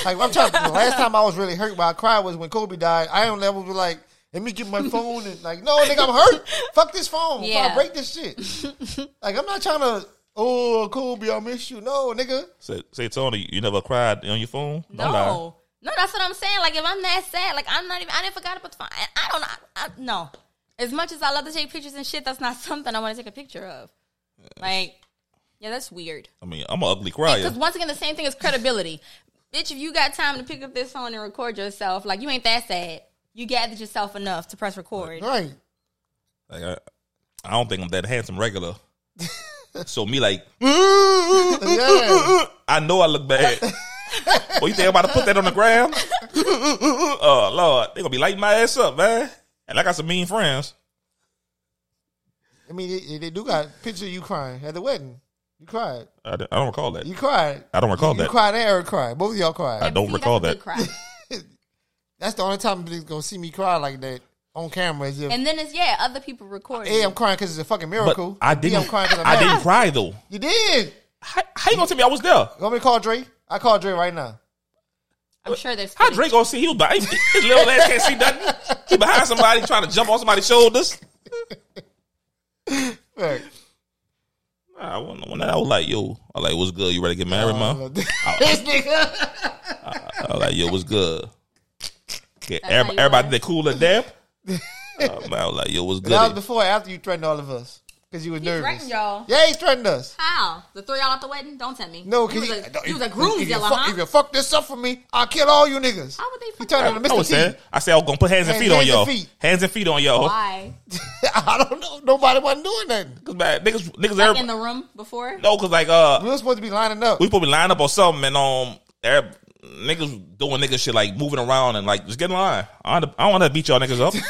Like I'm trying. the last time I was really hurt, but I cried was when Kobe died. I don't never be like, let me get my phone and like, no, nigga, I'm hurt. Fuck this phone. Before I Yeah. break this shit. like I'm not trying to. Oh, Kobe, I miss you. No, nigga. Say, say Tony, you never cried on your phone? Don't lie. No, no, that's what I'm saying. Like if I'm that sad, like I'm not even. I didn't forgot about the phone. I, I don't know. I, I, no, as much as I love to take pictures and shit, that's not [LAUGHS] something I want to take a picture of. Like, yeah, that's weird. I mean, I'm an ugly crier. Because once again, the same thing is credibility. Bitch, if you got time to pick up this phone and record yourself, like you ain't that sad. You gathered yourself enough to press record. Right. Like I, I don't think I'm that handsome regular. [LAUGHS] so me like, Yeah. I know I look bad. What you think I'm about to put that on the ground? [LAUGHS] oh Lord, they gonna be lighting my ass up, man. And I got some mean friends. I mean, they, they do got picture of you crying at the wedding. You cried. I, don't- I don't recall that. You cried. I don't recall you, that. You cried and Eric cried. Both of y'all cried. I don't recall that's that. [LAUGHS] That's the only time they're gonna see me cry like that on camera. Is if, and then it's yeah, other people recording. Yeah, I'm crying because it's a fucking But miracle. I B, didn't. I'm crying because I'm I didn't cry though. You did. How, how you gonna tell me I was there? You want me to call Dre? I call Dre right now. I'm sure there's How footage. Drake gonna see? He was behind, his little ass can't see nothing. He behind somebody trying to jump on somebody's shoulders. Right. I wasn't when I was like, yo, I was like, what's good? You ready to get married, man? [LAUGHS] this nigga. I was like, yo, what's good? Okay, everybody, you everybody was? they cool and damp. [LAUGHS] Uh, man, I was like, yo, what's good? That was before or after you threatened all of us because you was He nervous. threatened y'all. Yeah, he threatened us. How? The three y'all at the wedding? Don't tell me. No, he because was, he, a, he was a if- groom if, you dealer, fuck, huh? if you fuck this up for me, I'll kill all you niggas. How would they He fuck turned that on up? the I was T. saying, I said I was gonna put hands and feet on hands and y'all. feet. Hands and feet on y'all. Why? [LAUGHS] I don't know. Nobody wasn't doing nothing. Cause man, niggas, niggas, Like everybody, in the room before? no, cause like uh, We were supposed to be lining up. we probably line up or something, and um, every- niggas doing nigga shit like moving around and like just get in line. I don't, I want to beat y'all niggas up. [LAUGHS]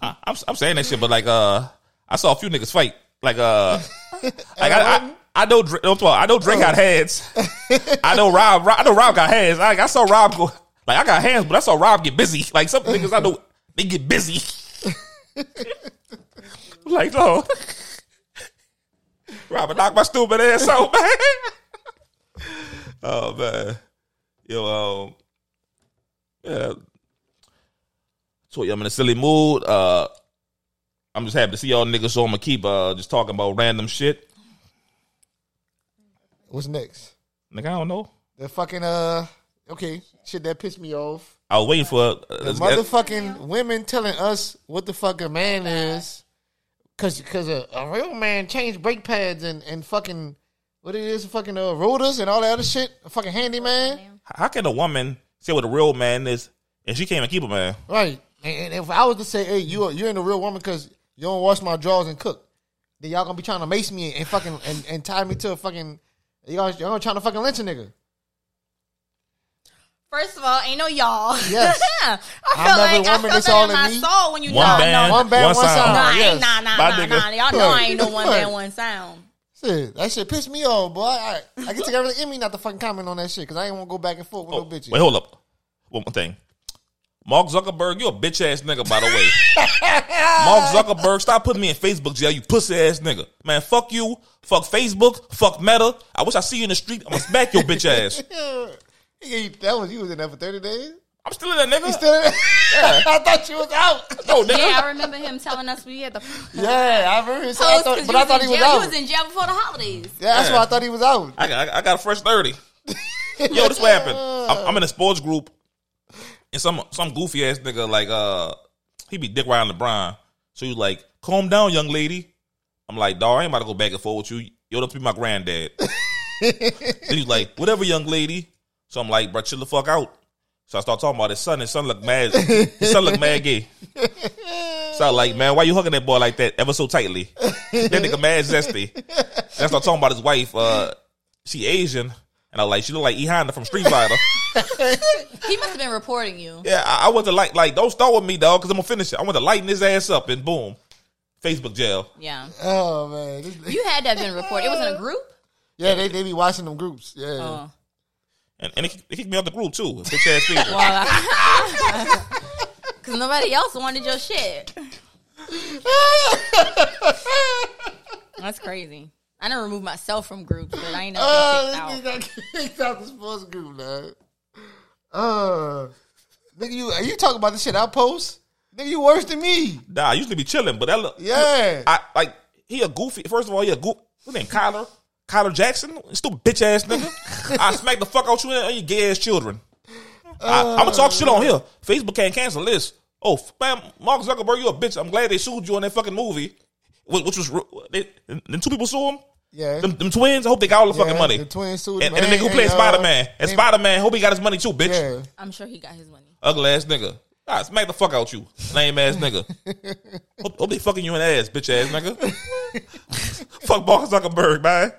I, I'm, I'm saying that shit, but like uh, I saw a few niggas fight. Like uh, [LAUGHS] like I, I, I know I know Drake got hands. I know Rob, Rob, I know Rob got hands. Like I saw Rob go, like I got hands, but I saw Rob get busy. Like some niggas I know they get busy. [LAUGHS] like no. Robert knocked my stupid ass out, man. [LAUGHS] oh man. Yo, um yeah. So yeah, I'm in a silly mood. Uh I'm just happy to see y'all niggas, so I'm gonna keep uh just talking about random shit. What's next? Nigga, I don't know. The fucking uh. Okay, shit that pissed me off. I was waiting for uh, The this guy- motherfucking women telling us what the fuck a man is, cause cause a, a real man changed brake pads and and fucking what it is, fucking uh, rotors and all that other shit. A fucking handyman, How can a woman say what a real man is and she can't even keep a man? right? And, and if I was to say, hey, you you ain't a real woman because you don't wash my drawers and cook, then y'all gonna be trying to mace me and fucking and, and tie me to a fucking y'all y'all trying to fucking lynch a nigga. First of all, ain't no y'all. Yes. [LAUGHS] I I'm feel like I woman felt that all in in my me. soul when you One know. band, One band, one sound. Nah, yes. ain't nah, nah, My nah, nah. Y'all know I ain't no one Right. band, one sound. Shit, that shit pissed me off, boy. I, I get together with Emmy not to fucking comment on that shit because I ain't want to go back and forth with Oh, no bitches. wait, hold up. One more thing. Mark Zuckerberg, you a bitch ass nigga, by the way. [LAUGHS] Mark Zuckerberg, stop putting me in Facebook jail, you pussy ass nigga. Man, fuck you. Fuck Facebook. Fuck Meta. I wish I see you in the street. I'm gonna smack your bitch ass. [LAUGHS] He- that was you was in there for thirty days. I'm still in that nigga. Still in there? [LAUGHS] I thought you was out. no, nigga. Yeah, I remember him telling us we had the [LAUGHS] Yeah, I remember. Him, say- I thought, but I thought in he was jail. out. You was in jail before the holidays. yeah, that's why I thought he was out. I got, I got a fresh 30. Yo, this what happened. I'm, I'm in a sports group, and some some goofy ass nigga, like, uh, he be dick riding LeBron. So he was like, calm down, young lady. I'm like, dawg, I ain't about to go back and forth with you. Yo, don't be my granddad. [LAUGHS] then he's like, whatever, young lady. So I'm like, bro, chill the fuck out. So I start talking about his son. His son look mad. His son look mad gay. So I'm like, man, why you hugging that boy like that ever so tightly? that nigga mad zesty. Then I start talking about his wife. Uh, she Asian. And I was like, she look like E Honda from Street Fighter. He must have been reporting you. yeah, I, I want to like, like, don't start with me, dog, because I'm gonna finish it. I want to lighten his ass up and boom, Facebook jail. Yeah. Oh man, You had that been reported. It was in a group? yeah, they they be watching them groups. Yeah, Oh. And, and it, it kicked me off the group too. Bitch ass people. Because [LAUGHS] nobody else wanted your shit. That's crazy. I didn't remove myself from groups, but I ain't never Oh, this kicked nigga out. got [LAUGHS] kicked out the sports group, man. Uh, nigga, you are you talking about the shit I post? Nigga, you worse than me. Nah, I used to be chilling, but that look, Yeah. I like he a goofy. First of all, he a goof. What's name? Kyler. Kyler Jackson. Stupid bitch ass nigga. [LAUGHS] I smack the fuck out you and your gay ass children. I, I'm gonna talk shit on here. Facebook can't cancel this. Oh man, Mark Zuckerberg, you a bitch. I'm glad they sued you on that fucking movie, which, which was re- they, then two people sue him. Yeah. Them, them twins. I hope they got all the Yeah, fucking money. The twins sued and, and the nigga who played uh, Spider Man. And and- Spider Man, hope he got his money too, bitch. Yeah. I'm sure he got his money. Ugly ass nigga. Ah, smack the fuck out you, lame ass nigga. [LAUGHS] hope, hope they fucking you in the ass, bitch ass nigga. [LAUGHS] fuck Mark Zuckerberg, man.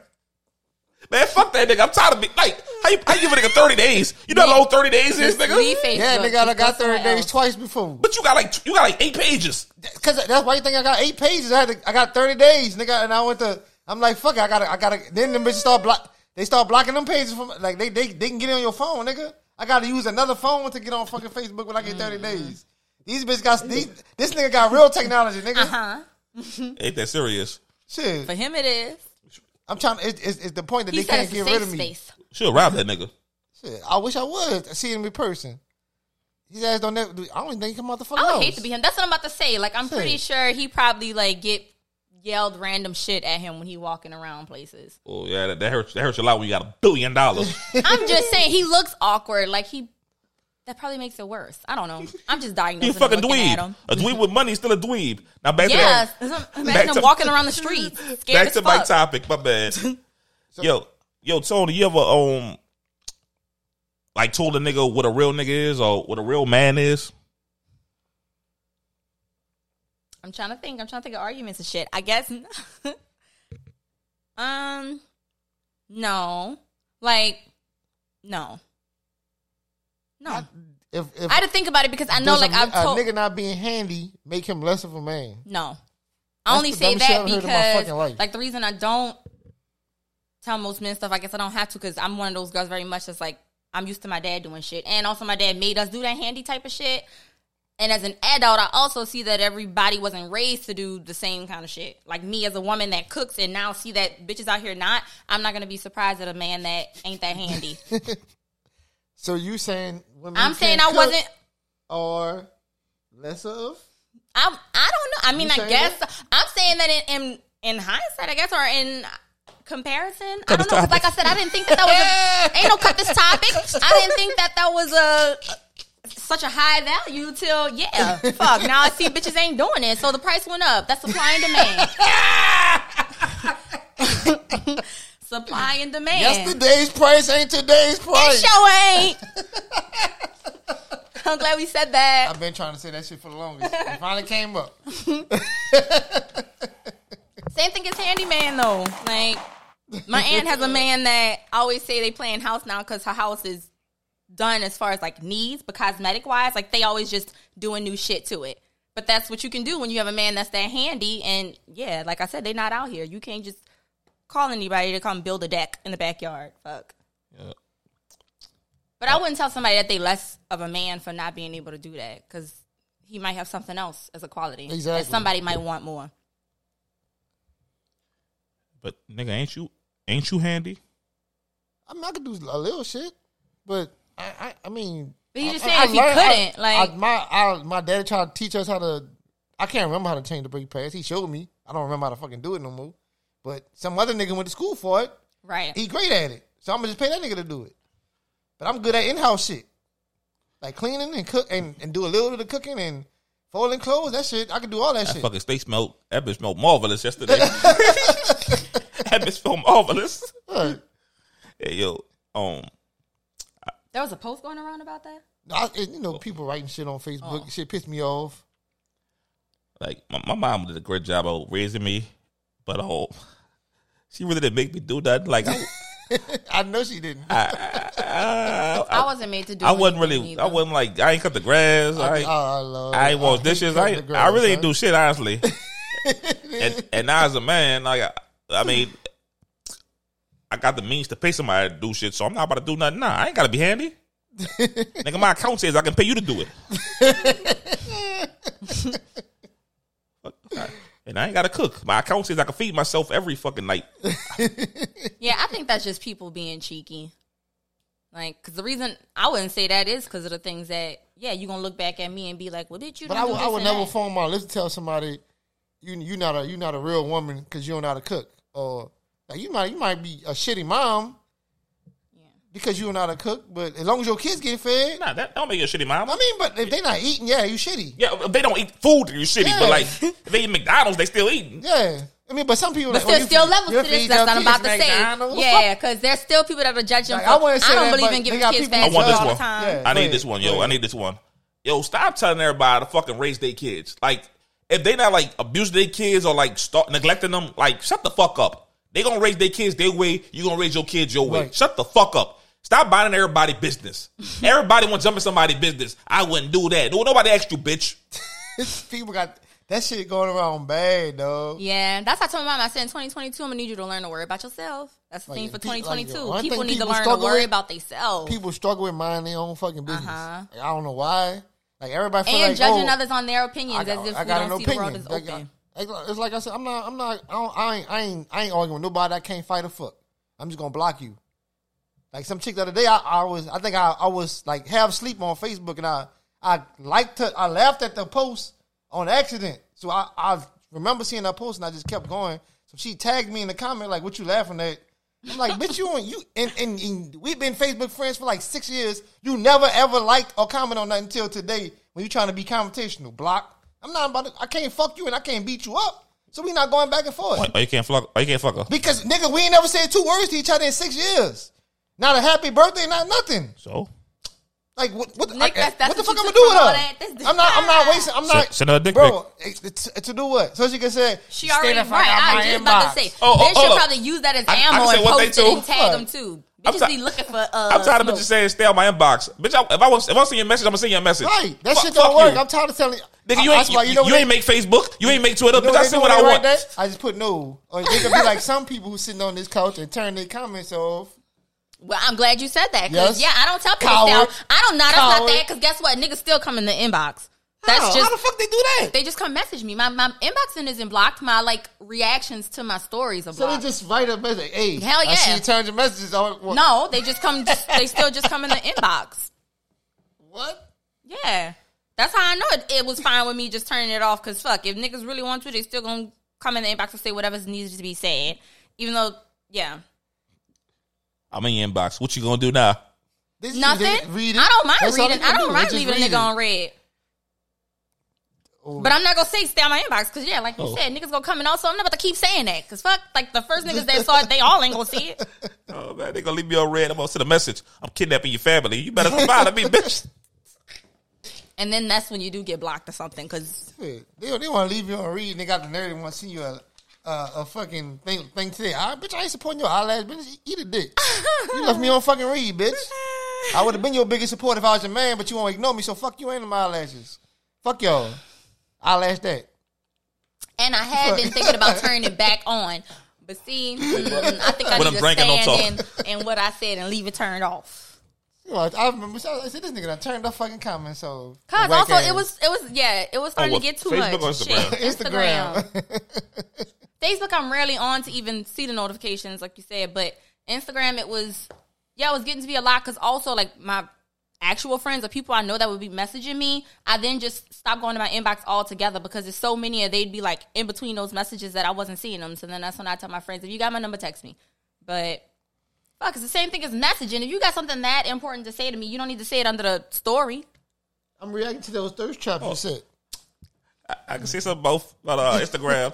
Man, fuck that nigga. I'm tired of being like, how you, how you give a nigga 30 days? You know how long 30 days is, nigga? Leave Facebook. Yeah, nigga, I got 30 days twice before. But you got like you got like eight pages. Cause that's why you think I got eight pages. I had to, I got 30 days, nigga, and I went to, I'm like, fuck it, I gotta, I gotta, then them bitches start block, they start blocking them pages from, like, they, they, they can get it on your phone, nigga. I gotta use another phone to get on fucking Facebook when I get 30 days. These bitches got, these, this nigga got real technology, nigga. Uh huh? Ain't that serious? Shit. For him, it is. I'm trying, it, it's, it's the point that He they said can't it's a get safe rid of me. space. She'll rob that nigga. Shit, I wish I would see him in person. His ass don't never, I don't even think he come out the fucking I would house. hate to be him. That's what I'm about to say. Like, I'm pretty sure he probably like get yelled random shit at him when he walking around places. Oh yeah, that, that hurts. That hurts a lot when you got a billion dollars. [LAUGHS] I'm just saying he looks awkward. Like he, that probably makes it worse. I don't know. [LAUGHS] I'm just He a diagnosing. fucking looking at dweeb. A dweeb with money is still a dweeb. Now back Yes, to imagine Back him to- walking around the streets, [LAUGHS] scared back as to my topic. My bad. [LAUGHS] yo, yo, Tony, you ever um like told a nigga what a real nigga is or what a real man is? I'm trying to think. I'm trying to think of arguments and shit. I guess. um, no, like, no, no. If, if I had to think about it because I know, like, a, I've a nigga not being handy make him less of a man. No. I only the say that I've heard in my because, like, the reason I don't tell most men stuff, I guess I don't have to because I'm one of those girls very much that's like, I'm used to my dad doing shit. And also, my dad made us do that handy type of shit. And as an adult, I also see that everybody wasn't raised to do the same kind of shit. Like me as a woman that cooks and now see that bitches out here not, I'm not going to be surprised at a man that ain't that handy. [LAUGHS] So you saying women I'm saying I cook wasn't. or lesser of? I I don't know. I mean, I saying guess I'm saying that in, in in hindsight, I guess, or in comparison. I don't know. know. 'cause like I said, I didn't think that that was a, [LAUGHS] ain't no cut this topic. I didn't think that that was a such a high value till yeah. Fuck. Now I see bitches ain't doing it, so the price went up. That's supply and demand. [LAUGHS] [LAUGHS] supply and demand. Yesterday's price ain't today's It price. sure ain't. [LAUGHS] I'm glad we said that. I've been trying to say that shit for the longest. It [LAUGHS] finally came up. [LAUGHS] Same thing as handyman though. Like my aunt has a man that always say they playing house now because her house is done as far as like needs, but cosmetic wise, like they always just doing new shit to it. But that's what you can do when you have a man that's that handy. And yeah, like I said, they not out here. You can't just call anybody to come build a deck in the backyard. Fuck. Yeah. But I wouldn't tell somebody that they less of a man for not being able to do that because he might have something else as a quality Exactly. that somebody might want more. But nigga, ain't you ain't you handy? I mean, I could do a little shit, but I, I, I mean, But you just I- saying I if you learned- I- couldn't, like- I, my I, my daddy tried to teach us how to. I can't remember how to change the brake pads. He showed me. I don't remember how to fucking do it no more. But some other nigga went to school for it. Right. He great at it, so I'm gonna just pay that nigga to do it. But I'm good at in house shit, like cleaning and cook and, and do a little bit of cooking and folding clothes. That shit, I can do all that That shit. fucking steak smelled. That bitch smelled marvelous yesterday. [LAUGHS] [LAUGHS] that bitch smelled marvelous. Right. Hey yo, um, There was a post going around about that. I, you know, people writing shit on Facebook. Oh. Shit pissed me off. like my, my mom did a great job of raising me, but oh, she really didn't make me do that. Like I, [LAUGHS] I know she didn't. I, I wasn't made to do. I wasn't really. either. I wasn't like I ain't cut the grass. I, I, ain't- oh, I, love I ain't wash hate dishes. I, ain't- grass, I really son. ain't do shit honestly. [LAUGHS] and and now as a man, like I, I mean, I got the means to pay somebody to do shit, so I'm not about to do nothing. Nah, I ain't gotta be handy. [LAUGHS] Nigga, my account says I can pay you to do it. And I ain't gotta cook. My account says I can feed myself every fucking night. [LAUGHS] Yeah, I think that's just people being cheeky. Like, because the reason I wouldn't say that is because of the things that, yeah, you gonna look back at me and be like, well, did you? But don't I do would, I would never that. phone my lips to tell somebody you you not a you not a real woman because you don't know how to cook or like you might you might be a shitty mom because you're not a cook. But as long as your kids get fed, Nah, that don't make you a shitty mom. I mean, but if they not eating, yeah, you shitty. yeah, if they don't eat food, you shitty. Yeah. But like, if they eat McDonald's, they still eating. Yeah, I mean, but some people. But like, oh, there's you still feed- levels to this. That's your what I'm about to kids say. Yeah, because there's still people that are judging. Like, I I, wouldn't say don't that, believe in giving kids people- fast want food this all one. the time. Yeah. I need Wait, this one, yo. I need this one. Yo, stop telling everybody to fucking raise their kids. Like, if they not like abusing their kids or like start neglecting them, like shut the fuck up. They gonna raise their kids their way. You gonna raise your kids your way. Right. Shut the fuck up. Stop buying everybody business. [LAUGHS] everybody want to jump in somebody's business. I wouldn't do that. No, nobody asked you, bitch. [LAUGHS] people got that shit going around bad, dog. Yeah, that's how I told my mom. I said in 2022, I'm gonna need you to learn to worry about yourself. That's the Like, thing for pe- like, 2022. one people thing need to learn to struggle worry with- about themselves People struggle with minding their own fucking business. Uh-huh. Like, I don't know why. Like everybody feel and like, judging oh, others on their opinions got, as if I we don't an see the world as Like, open. I- it's like I said, I'm not, I'm not, I, don't, I ain't, I ain't, I ain't arguing with nobody that can't fight a fuck. I'm just gonna block you. Like some chick the other day, I, I was, I think I, I was like half asleep on Facebook, and I, I liked to, I laughed at the post on accident. So I, I remember seeing that post, and I just kept going. So she tagged me in the comment like, "What you laughing at?" I'm like, "Bitch, you and you and, and, and we've been Facebook friends for like six years. You never ever liked or comment on that until today when you trying to be confrontational. Block. I'm not about to. I can't fuck you and I can't beat you up. So we not going back and forth. Oh, you can't fuck. Oh, you can't fuck her. Because nigga, we ain't never said two words to each other in six years. Not a happy birthday, not nothing. So Like what? What, Nick, I- that's- that's what the what fuck you I'm gonna do with her? that. I'm not. I'm not wasting. I'm Send- not. send her a dick bro. it- it's- to do what? So she can say She "Stay already the right. out I my was just about to say. Oh, oh, then she'll probably use that as I- I ammo can say and post it and tag What? them too. I'm Bitches ti- be looking for. Uh, I'm tired of smoke. bitches saying stay on my inbox. Bitch, I, if I was if I see your message, I'm gonna send you a message. Right. That Fuck- shit don't work. you. I'm tired of telling you. Nigga, you I- ain't that's why you, know you what ain't make Facebook. You ain't make Twitter. you know bitch, I they see what I want. write? I just put no. Or they could be like some people who sitting on this couch and turn their comments off. Well, I'm glad you said that. Cause Yes. yeah, I don't tell people Coward. to I don't not Coward. that. Because guess what? Niggas still come in the inbox. That's how? just how the fuck they do that? they just come message me. My my inboxing isn't blocked. My like reactions to my stories are so they just write a message. Hey, Hell yeah! I see you turned your messages on. What? no, they just come. Just, they still just come in the inbox. What? Yeah, that's how I know it, it was fine with me just turning it off. Cause fuck, if niggas really want to, they still gonna come in the inbox and say whatever's needed to be said. Even though, yeah, I'm in your inbox. What you gonna do now? This nothing. they read. I don't mind That's reading. I don't do. mind They just leaving a nigga on red. Oh. But I'm not gonna say stay on my inbox because yeah, like you Oh. said, niggas gonna come in also. I'm not about to keep saying that because fuck, like the first niggas that saw it, they all ain't gonna see it. [LAUGHS] Oh man, they gonna leave me on red. I'm gonna send a message. I'm kidnapping your family. You better come out of me, bitch. [LAUGHS] And then that's when you do get blocked or something because Shit. They, they want to leave you on read and they got the nerve and want to see you a, a, a fucking thing, thing today. I, bitch, I ain't supporting your eyelash, bitch. Eat a dick. you left me on fucking read, bitch. I would have been your biggest support if I was your man, but you won't ignore me, so fuck you and my eyelashes. Fuck y'all. Eyelash that. And I had been thinking about turning it back on. But see, [LAUGHS] mm, I think I When need I'm drinking, to don't stand in, in what I said and leave it turned off. You know, I remember I said this nigga done turned off fucking comments, so Cause also ass. it was it was yeah it was starting what, to get too Facebook much. or Instagram? Shit, Instagram. [LAUGHS] Facebook, I'm rarely on to even see the notifications, like you said. But Instagram, it was yeah, it was getting to be a lot because also like my actual friends or people I know that would be messaging me, I then just stopped going to my inbox altogether because there's so many and they'd be like in between those messages that I wasn't seeing them. So then that's when I tell my friends, if you got my number, text me. But fuck, it's the same thing as messaging. If you got something that important to say to me, you don't need to say it under the story. I'm reacting to those thirst traps Oh. you said. I, I can see some both on uh, Instagram.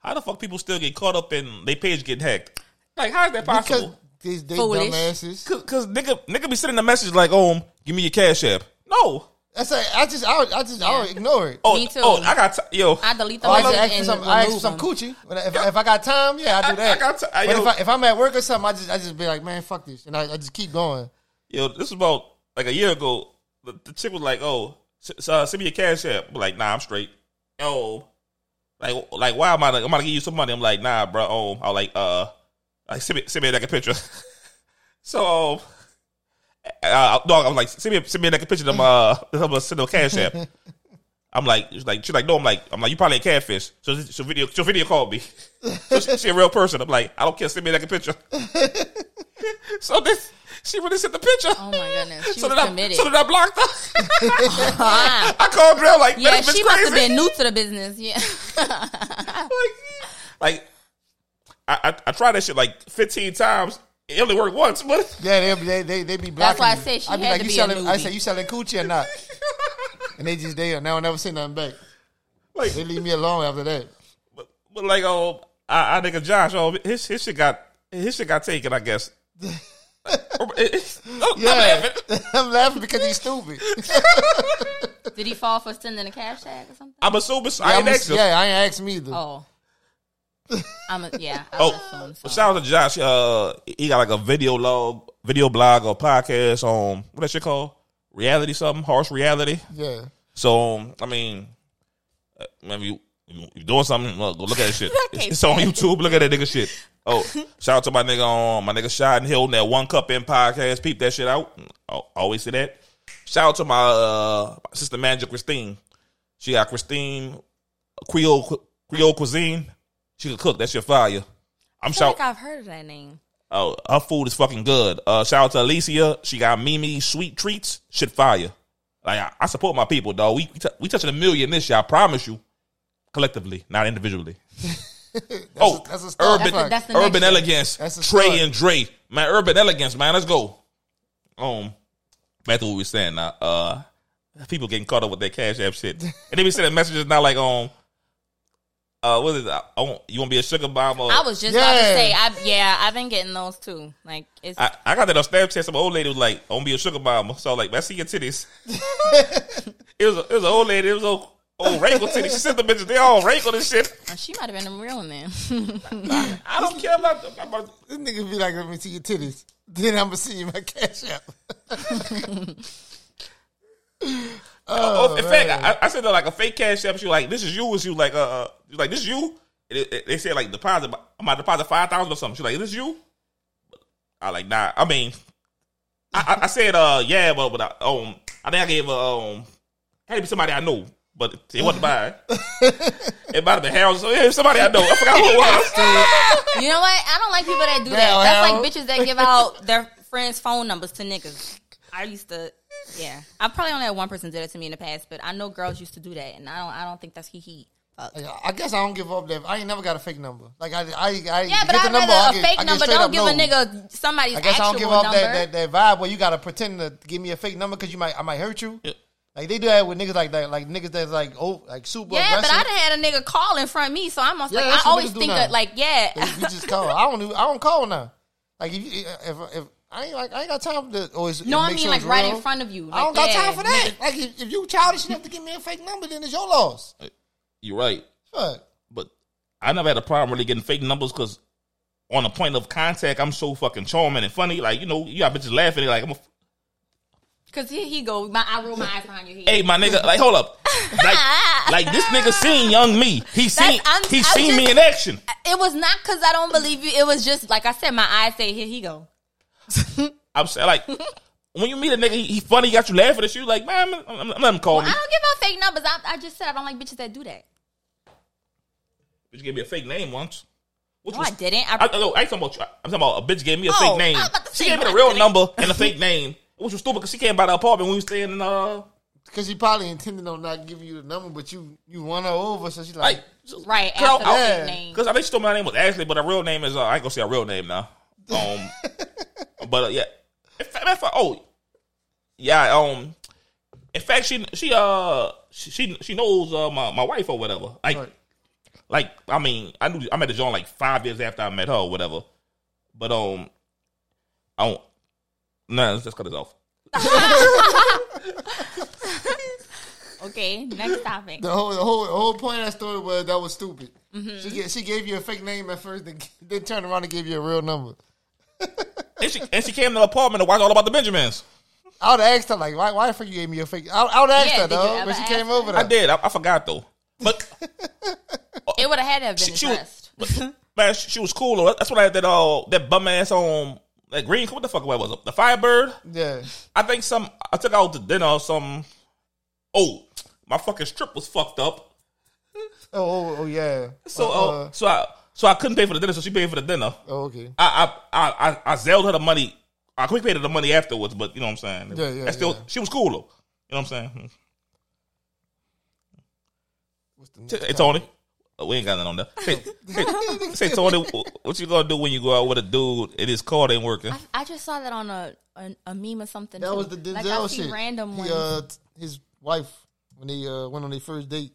How the fuck people still get caught up in their page getting hacked? Like, how is that Because possible? these they Foolish. dumbasses. Cause, cause nigga, nigga be sending a message like, "Oh, give me your cash app." No. That's like, I just I, I just I would Yeah. ignore it. Oh, Me too. oh, I got t- yo. I delete the Oh, I message just ask for and some, I ask for remove some them. coochie. When I- If, if I got time, yeah, I do I- that. I got ti- I- but yo- if, I, if I'm at work or something, I just I just be like, man, fuck this, and I, I just keep going. Yo, this was about like a year ago. The, the chick was like, "Oh, s- uh, send me your cash app." I'm like, "Nah, I'm straight." Oh, like, like, why am I? I'm gonna give you some money. I'm like, "Nah, bro." Oh, I like, uh, like, send me, send me like a picture. [LAUGHS] so, um, uh, dog, I was like, send me, send me like a picture them. Uh, I'm gonna send a cash app. [LAUGHS] I'm like, she's like, she's like, no, I'm like, I'm like, you probably a catfish. So she'll video, she'll video call me. [LAUGHS] so she, she a real person. I'm like, I don't care. Send me like a picture. so this, she really sent the picture. Oh my goodness, she so was then I, committed. so then I blocked her. Ah. [LAUGHS] [LAUGHS] I called her like, yeah, she bitch must crazy. have been new to the business. Yeah. [LAUGHS] like, I, I, I tried that shit like 15 times. It only worked once, but Yeah, they they they, they be blocking. That's why I me. said she I be had like, to you be a selling? I newbie. say you selling coochie or not? and they just there. Now I never say nothing back. like, They leave me alone after that. but, But like, oh, I, I nigga Josh, oh, his his shit got his shit got taken. I guess. [LAUGHS] oh, I'm Yeah, laughing. [LAUGHS] I'm laughing because he's stupid. [LAUGHS] Did he fall for sending a cash tag or something? I'm assuming. yeah, I I'm ain't a- asked him. yeah, I ain't asked me either. Oh. I'm a, yeah. I Oh, would assume so. shout out to Josh. Uh, he got like a video log, video blog or podcast on what that shit called? Reality something, harsh reality. Yeah, So um, I mean, uh, maybe you you doing something? Look, go look at that shit. Okay. It's on YouTube. Look at that nigga shit. Oh, shout out to my nigga on my nigga and Hill that one cup in podcast. Peep that shit out. I always say that. Shout out to my uh my sister manager Christine. She got Christine Creole Creole cuisine. She can cook. That's your fire. I'm shout. like I've heard of that name. Oh, her food is fucking good. Uh, shout out to Alicia. She got Mimi sweet treats. Shit fire. Like I, I support my people, dog. We we, t- we touching a million this year. I promise you. Collectively, not individually. [LAUGHS] oh, [LAUGHS] a- that's a start. urban, That's that's the urban elegance. That's a Trey start. and Dre, man. Urban elegance, man. Let's go. Um, back to what we were saying now. Uh, people getting caught up with their cash app shit, and they be sending messages now like um, uh, what is it? I want, you want to be a sugar bomb? Or, I was just about to say, I, yeah, I've been getting those too. Like, it's I, I got that on Snapchat. Some old lady was like, "I want to be a sugar mama." So I was like, "I see your titties." [LAUGHS] it was a, it was an old lady. It was old old wrinkled titties. She sent the bitches. They all wrinkled and shit. uh, she might have been a real one then. I don't care about. about this nigga be like, "Let me see your titties." [LAUGHS] Then I'm gonna see you my cash app. [LAUGHS] oh, in fact, I, I sent her like a fake cash app. She was like, "This is you." And she was like, "Uh," uh like, "This is you." And it, it- they said like deposit. I'm about to deposit five thousand or something. She was like, "Is this you?" I like, nah. I mean, I, I, I said, uh, yeah, but but I, um, I think I gave her um, had to be somebody I know, but it wasn't mine. it might have been Harold. So yeah, somebody I know. I forgot who it was. [LAUGHS] you know what? I don't like people that do that. Now, That's Harold. like bitches that give out their friends' phone numbers to niggas. I used to, yeah. I probably only had one person did it to me in the past, but I know girls used to do that, and I don't. I don't think that's he he. I guess I don't give up that. I ain't never got a fake number. Like I, I, I Yeah, but get I'd the number. I rather a get- fake I number. Don't up give a nigga somebody's phone number. I guess I don't give up that, that that vibe where you gotta pretend to give me a fake number because you might I might hurt you. Yeah. Like they do that with niggas like that, like niggas that's like oh like super yeah, but aggressive. I done had a nigga call in front of me, so I'm almost Yeah, like I always think now. of like yeah. They- you just call. I don't. I don't call now. Like if you- if if I ain't like I ain't got time to always no, I mean sure like right real. in front of you. Like, I don't got yeah, time for that. Like if, if you childish enough to give me a fake number, then it's your loss. You're right, Fuck. but I never had a problem really getting fake numbers because on the point of contact, I'm so fucking charming and funny. Like you know, you got bitches laughing. Like I'm a Cause here he go. My, I roll my eyes behind your head. Hey, my nigga, like, hold up. Like, like this nigga seen young me. He seen, I'm- he I'm seen me in action. It was not because I don't believe you. It was just like I said. My eyes say, "Here he go." [LAUGHS] I'm saying, like, when you meet a nigga, he, he funny, he got you laughing at you. Like, man, I'm, I'm, I'm let him call Well, me. I don't give out fake numbers. I, I just said I don't like bitches that do that. Bitch gave me a fake name once. Which No, I didn't. I, I, no, I ain't talking about you. I'm talking about a bitch gave me a Oh, fake name. I was about to She gave me a real number and a fake name, which was stupid because she came by the apartment when we was staying in, uh, Because she probably intended on not giving you the number, but you you won her over, so she's like, like, right Girl, after the yeah. name. Because I think she told me her name was Ashley, but her real name is uh, I ain't gonna say her real name now. Um, [LAUGHS] but uh, yeah, in fact, in fact, oh yeah, um, in fact, she she uh she she, she knows uh, my my wife or whatever. Like, Right. like I mean, I knew I met the John like five years after I met her or whatever. But um, I don't. Nah, let's just cut this off. [LAUGHS] Okay, next topic. the whole the whole the whole point of that story was that was stupid. Mm-hmm. She get, she gave you a fake name at first, then, [LAUGHS] then turned around and gave you a real number. [LAUGHS] And she and she came to the apartment to watch all about the Benjamins. I would have asked her like, why why the fuck you gave me a fake? I, I would have asked Yeah, her though ever when she came her? over I did. I, I forgot though. But It would have had to have been she, she was, addressed. man, she, she was cool. though. That's when I had that uh that bum ass on that green. What the fuck was it? The Firebird. Yeah, I think some. I took out to dinner or some. Oh, my fucking strip was fucked up. [LAUGHS] oh oh, oh yeah. So Uh, uh, so I so I couldn't pay for the dinner. So she paid for the dinner. oh okay. I I I I, I zelled her the money. I quick paid her the money afterwards, but you know what I'm saying. Yeah, yeah, That's still yeah. she was cool though. You know what I'm saying. What's the Hey Tony, Oh, we ain't got nothing on that. Hey, hey, say Tony, what you gonna do when you go out with a dude and his card ain't working? I, I just saw that on a a, a meme or something. That too. was the Denzel like I shit. Random He, uh, t- his wife when they uh, went on their first date.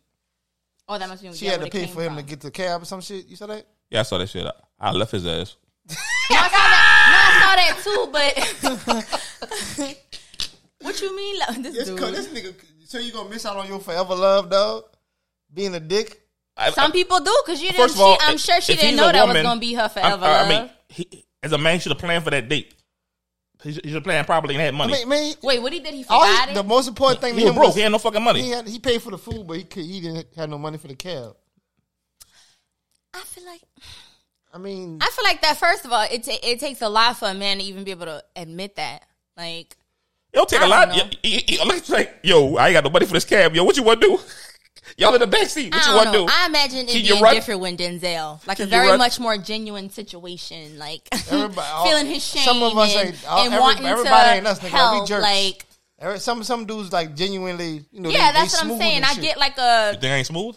Oh, that must be She yeah, had to pay for him from. to get the cab or some shit. You saw that? Yeah, I saw that shit. I, I left his ass. [LAUGHS] No, I saw that. No, I saw that too. But [LAUGHS] what you mean, like, this This, dude? this nigga. So you gonna miss out on your forever love, dog? Being a dick. I, Some I- people do because you didn't. First all, she, I'm sure she didn't know a that woman, was gonna be her I, forever I mean, he, as a man, should have planned for that date. He should, he should have planned properly and had I money. mean, man, Wait, what he did? He forgot he, it. the most important thing to he was him broke. was He had no fucking money. he, had, he paid for the food, but he could, he didn't have no money for the cab. I feel like I mean, I feel like that. First of all, it ta- it takes a lot for a man to even be able to admit that. Like, It'll take I a lot. don't know. Yo, yo, yo, like, like, yo, I ain't got no money for this cab. Yo, what you want to do? Y'all in the back seat. What I you want to do? I imagine it Can you being run? different when Denzel, like Can a very run? much more genuine situation, like [LAUGHS] all- feeling his shame some of us and, ain't- all- and every- wanting everybody to ain't us, nigga. We help. jerks. Like, every- some some dudes like genuinely, you know. yeah, they, that's they what I'm saying. I shit. get like a. You a think I ain't smooth?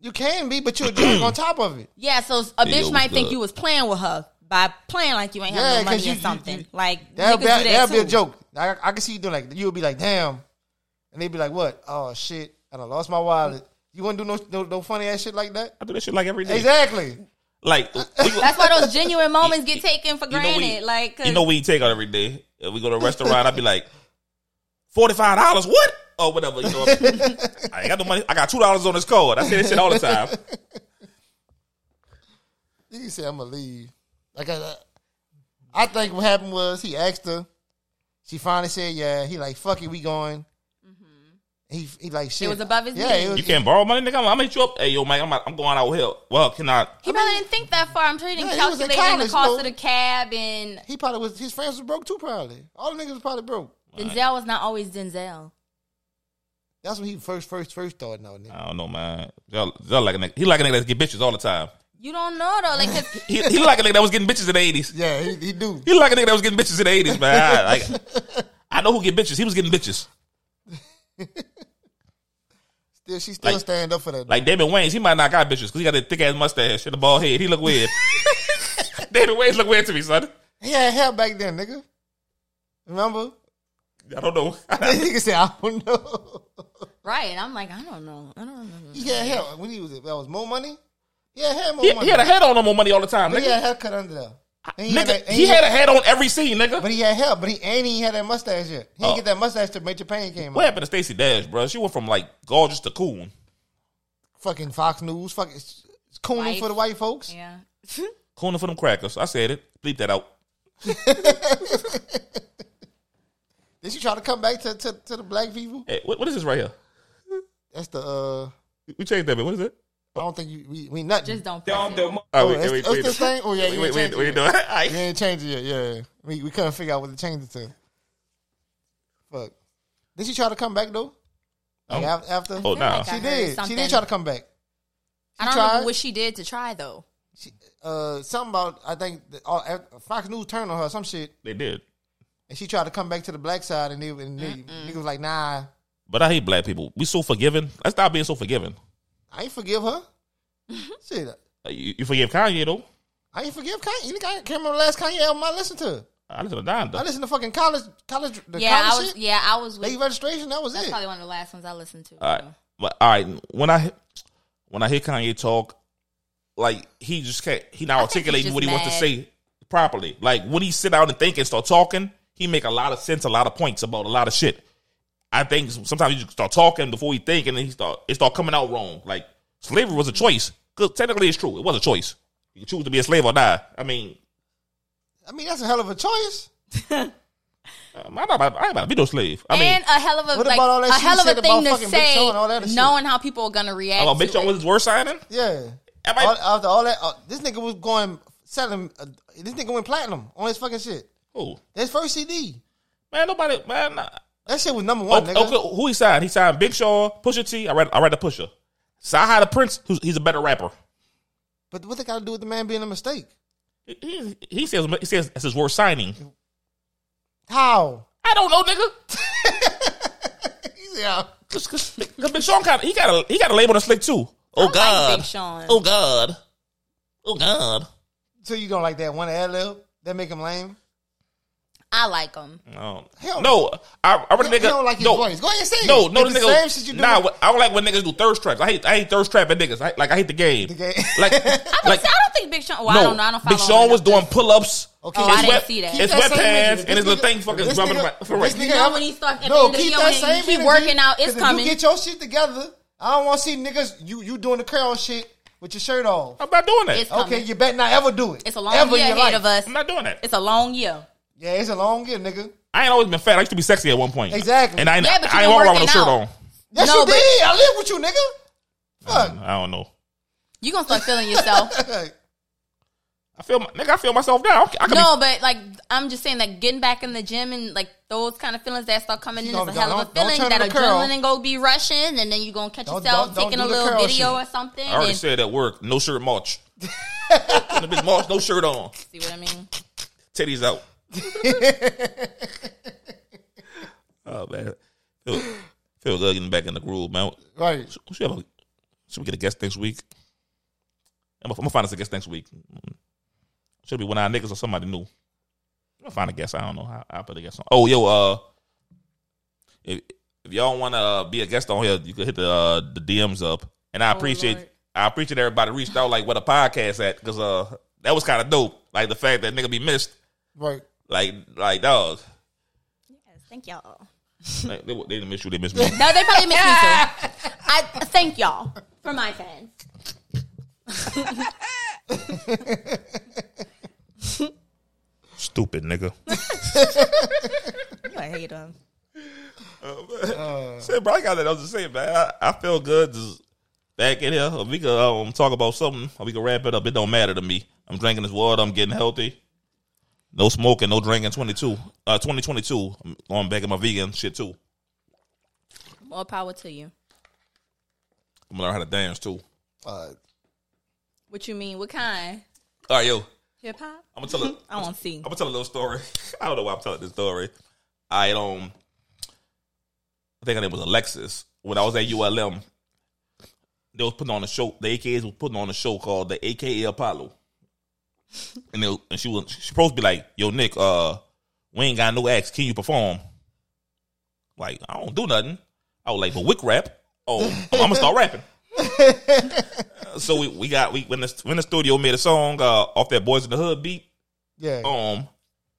You can be, but you're a jerk [CLEARS THROAT] on top of it. yeah. So a Yeah, bitch yo, might what's think you was playing with her by playing like you ain't have Yeah, no 'cause money you- or something. you- like That'll, be, that that'll be a joke. I, I can see you doing like you'll be like, damn, and they'd be like, what? Oh shit, I lost my wallet. You wouldn't do no, no no funny ass shit like that. I do that shit like every day. Exactly. Like, we [LAUGHS] That's why those genuine moments get taken for you know granted. we, like, 'cause- you know we take out every day. If we go to a restaurant, I'd be like, [LAUGHS] forty five dollars. What? Or whatever. You know, [LAUGHS] I ain't got no money. I got two dollars on this card. I say this shit all the time. He said, "I'm gonna leave." Like I, I think what happened was he asked her. She finally said, "Yeah." He like, "Fuck it, we going." He he like shit. It was above his yeah, means. it was, You can't borrow money, nigga. I'm, I'm gonna hit you up. Hey, yo, man, I'm, I'm going out here. Well, can I? he probably didn't think that far. I'm sure he didn't Yeah, he was in calculate in the college, cost though. of the cab and He probably was. His friends was broke too. Probably all the niggas was probably broke. Denzel was not always Denzel. That's when he first first first started. No, nigga. I don't know, man. Y'all, y'all like a nigga. He like a nigga that get bitches all the time. You don't know though, like 'cause [LAUGHS] He, he like a nigga that was getting bitches in the eighties. Yeah, he, he do. He like a nigga that was getting bitches in the eighties, man. I, like, I know who get bitches. He was getting bitches. [LAUGHS] Still, she still Like- stand up for that. Like Damon Wayans, he might not got bitches because he got a thick ass mustache and a bald head. He look weird. [LAUGHS] Damon Wayans look weird to me, son. he had hair back then, nigga. Remember? I don't know. [LAUGHS] nigga said, "I don't know." right. I'm like, I don't know. I don't know. He had hair when he was. That was more money. Yeah, had hair more he, money. he had a head on him more money all the time, But he nigga. had a haircut under there. And Nigga, had that- and he had a head on every scene, nigga. But he had hair, but he and he had that mustache yet. He didn't Oh. get that mustache till Major Payne came What out. happened to Stacey Dash, bro? She went from like gorgeous to cool. Fucking Fox News, fucking it's cooning Wife. for the white folks. Yeah. [LAUGHS] Cooning for them crackers. I said it. Bleep that out. [LAUGHS] Did she try to come back to, to, to the black people? Hey, what, what is this right here? That's the uh We changed that bit. What is it? I don't think you we, we nothing. Just don't. Press it. Oh, Oh, wait, it's- wait, it's wait, this thing? Oh, yeah, we, you wait, ain't wait, it [LAUGHS] you doing? You I- ain't changed it yet, yeah. We we couldn't figure out what to change it to. Fuck. Did she try to come back though? Like Oh. after? Oh, feel nah. like She heard did. She did try to come back. I don't tried. know what she did to try though. She, uh, something about I think the, uh, Fox News turned on her some shit, They did. and she tried to come back to the black side, and they and they, nigga was like, "Nah, But I hate black people. We so forgiving. Let's stop being so forgiving. I ain't forgive her." [LAUGHS] Shit, Uh, You, you forgive Kanye though. I ain't forgive Kanye. You think I can't remember the last Kanye album I listened to? I listen to Don. I though. listened to fucking college, college, the Yeah, I college was. shit. Yeah, I was. With, Late registration. That was that's it. probably one of the last ones I listened to. All right, but all right. When I when I hear Kanye talk, like he just can't. He not I articulating what he wants to say properly. Like when he sit down and think and start talking, he make a lot of sense, a lot of points about a lot of shit. I think sometimes you start talking before you think, and then he start it start coming out wrong. Like slavery was a choice because technically it's true. It was a choice. You can choose to be a slave or die. I mean, I mean, that's a hell of a choice. I'm not about, I ain't about to be no slave. I mean, a hell of a like, about all that a hell of a thing to say, Sean and all that shit? knowing how people are gonna react. about to bitch on it. was his worst signing. Yeah. Am I- All, after all that, uh, this nigga was going selling. Uh, this nigga went platinum on his fucking shit. Oh His first CD. man, nobody man. Nah. That shit was number one, Okay, nigga. okay, who he signed? He signed Big Sean, Pusha T. I read, I read the Pusha. CyHi the Prynce, who's he's a better rapper. But what they got to do with the man being a mistake? He, he, he says he says it's his worst signing. How? I don't know, nigga. [LAUGHS] Yeah. Cause, cause, 'cause Big Sean kind he got a he got a label on slick too. Oh like God. Big Sean. Oh God. Oh God. So you don't like that one ad lib? That make him lame? I like him. Oh. No, Hell no, I, I really He nigga. don't like his no, voice. Go ahead and say no, it. no, It's the the nigga. same shit you do nah, with- I don't like when niggas do thirst traps. I hate, I hate thirst trapping niggas. I, like I hate the game. The game. [LAUGHS] Like, [LAUGHS] I, like I don't think Big Sean. Well, I don't know. I don't follow Big him Sean was doing pull ups. Okay, Oh, it's I didn't wet- see that. keep It's that same sweatpants and his This little thing fucking this nigga- back- for this right. nigga You know when he start- at the no, end of the keep year that when same he energy, working out, it's coming. You get your shit together. I don't want to see niggas you you doing the curl shit with your shirt off. I'm not doing that. It's coming. Okay, you better not ever do it. It's a long ever year your ahead life. of us. I'm not doing that. It's a long year. Yeah, it's a long year, nigga. I ain't always been fat. I used to be sexy at one point. Exactly. And I ain't, Yeah, but you I ain't been walk around with no working shirt out. on. Yes, No, you but- did. I live with you, nigga. Fuck. I don't know. You gonna start feeling yourself. [LAUGHS] I feel, my- nigga, I feel myself now. I, I could no, but like I'm just saying that getting back in the gym and like those kind of feelings that start coming in Don't- is a hell of a don't- don't feeling. turn That the curl. adrenaline go be rushing, and then you gonna catch Don't- yourself don't- don't taking a the little curl video shit. or something. be, I already and said at work, no shirt march. [LAUGHS] the bitch march, no shirt on. see what I mean? Teddy's out. [LAUGHS] oh man, feel, feel good getting back in the groove, man. Right. Should we, have a, should we get a guest next week? I'm gonna, find us a guest next week. Should be one of our niggas or somebody new. I'm gonna find a guest. I don't know. how I'll put a guest on. Oh, yo, uh, if, if y'all want to uh, be a guest on here, you can hit the uh, the DMs up. And I appreciate Lord. I appreciate everybody reached out like what a podcast at because uh that was kind of dope. Like the fact that nigga be missed. Right. Like like dog. Yes, thank y'all. Like, they, they didn't miss you. They missed me. No, they probably miss me too. [LAUGHS] I thank y'all for my fans. Stupid nigga. I hate them. Say, bro, I got that else just saying, man. I, I feel good just back in here. We could um, talk about something. Or we can wrap it up. It don't matter to me. I'm drinking this water. I'm getting healthy. No smoking, no drinking. 22, uh, 2022. I'm going back in my vegan shit too. More power to you. I'm gonna learn how to dance too. Uh, What you mean? What kind? All right, yo. Hip hop? I'm gonna tell a, [LAUGHS] I want to see. I'm gonna tell a little story. [LAUGHS] I don't know why I'm telling this story. I um, I think her name was Alexis. When I was at ULM, they was putting on a show. The AKAs was putting on a show called the AKA Apollo, and they, and she was she supposed to be like, "Yo, Nick, uh, we ain't got no acts. Can you perform?" Like, I don't do nothing. I was like, "But wick rap." Oh, I'm gonna start rapping. [LAUGHS] so we, we got we when the when the studio made a song uh, off that Boys in the Hood beat yeah. um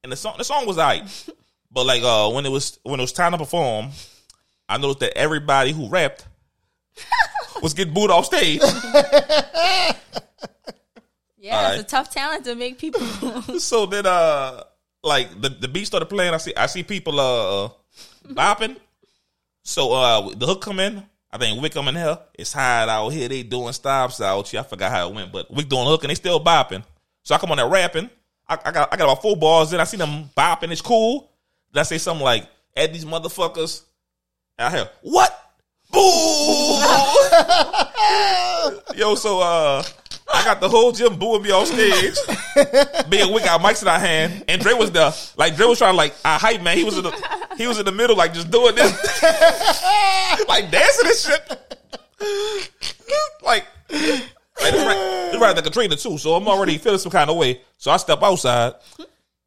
and the song the song was alright. but like uh when it was when it was time to perform, I noticed that everybody who rapped [LAUGHS] was getting booed off stage. [LAUGHS] Yeah, All it's a tough talent to make people. [LAUGHS] so then uh like the, the beat started playing, I see I see people uh bopping. So uh the hook come in. I think Wick come in here. It's hot out here. They doing stops out here. I forgot how it went, but Wick doing hook and they still bopping. So I come on there rapping. I, I got I got about four bars in. I see them bopping. It's cool. Then I say something like, "At these motherfuckers," and I hear what? Boo! [LAUGHS] Yo, so uh, I got the whole gym booing me off stage. [LAUGHS] And Wick got mics in our hand, and Dre was there. Like Dre was trying to like I hype man. He was in the he was in the middle, like just doing this, [LAUGHS] like dancing and shit. like, like this right, this right the Katrina too. So I'm already feeling some kind of way. So I step outside,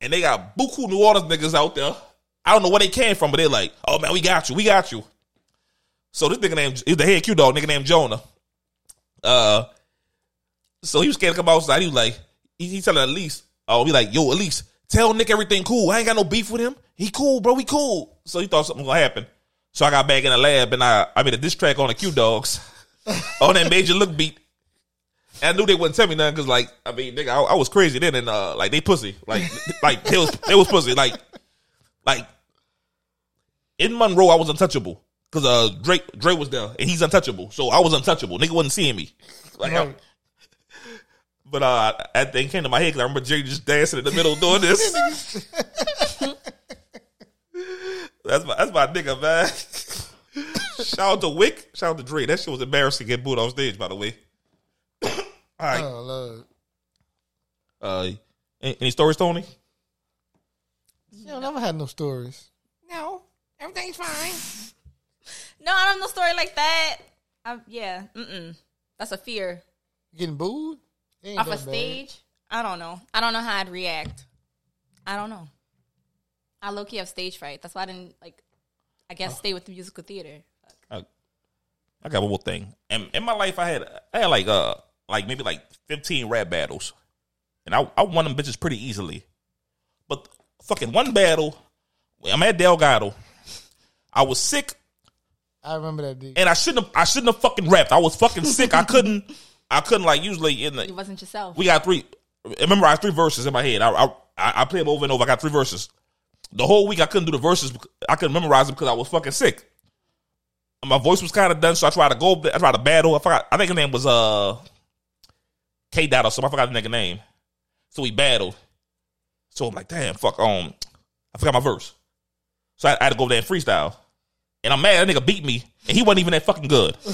and they got buku New Orleans niggas out there. I don't know where they came from, but they're like, "Oh man, we got you, we got you." So this nigga named he's the head Q dog, nigga named Jonah. Uh, so he was scared to come outside. He was like, he, he telling Elise, oh, he like, yo, Elise, tell Nick everything cool. I ain't got no beef with him. He cool, bro. We cool. So he thought something was gonna happen. So I got back in the lab and I I made a diss track on the Q dogs [LAUGHS] on that major look beat. And I knew they wouldn't tell me nothing because, like, I mean, nigga, I, I was crazy then, and uh, like they pussy, like, [LAUGHS] like they was they was pussy, like, like in Monroe, I was untouchable because uh Drake Drake was there and he's untouchable, so I was untouchable. Nigga wasn't seeing me, like, I- Right. But uh, that thing came to my head because I remember Jay just dancing in the middle doing this. [LAUGHS] that's my that's my nigga, man. Shout out to Wick. Shout out to Dre. That shit was embarrassing to get booed on stage, by the way. All right. Oh, Lord. Uh, any, any stories, Tony? You don't never had no stories. No. Everything's fine. no, I don't know story like that. I, yeah, mm-mm. That's a fear. Getting booed? It ain't Off a that bad. stage, I don't know. I don't know how I'd react. I don't know. I low key have stage fright. That's why I didn't like. I Oh. guess stay with the musical theater. I, I got one more thing. And in my life, I had I had like uh like maybe like fifteen rap battles, and I I won them bitches pretty easily. But fucking one battle, I'm at Delgado. I was sick, I remember that dude. and I shouldn't have I shouldn't have fucking rapped. I was fucking sick. I couldn't [LAUGHS] I couldn't like usually in You the wasn't yourself. we got three. Remember, I had three verses in my head. I I I played them over and over. I got three verses. The whole week I couldn't do the verses. I couldn't memorize them because I was fucking sick. My voice was kind of done, so I tried to go. I tried to battle. I forgot. I think his name was uh K Dot or something. I forgot the nigga name. So we battled. So I'm like, damn, fuck. Um, I forgot my verse. So I, I had to go there and freestyle. And I'm mad that nigga beat me, and he wasn't even that fucking good. [LAUGHS]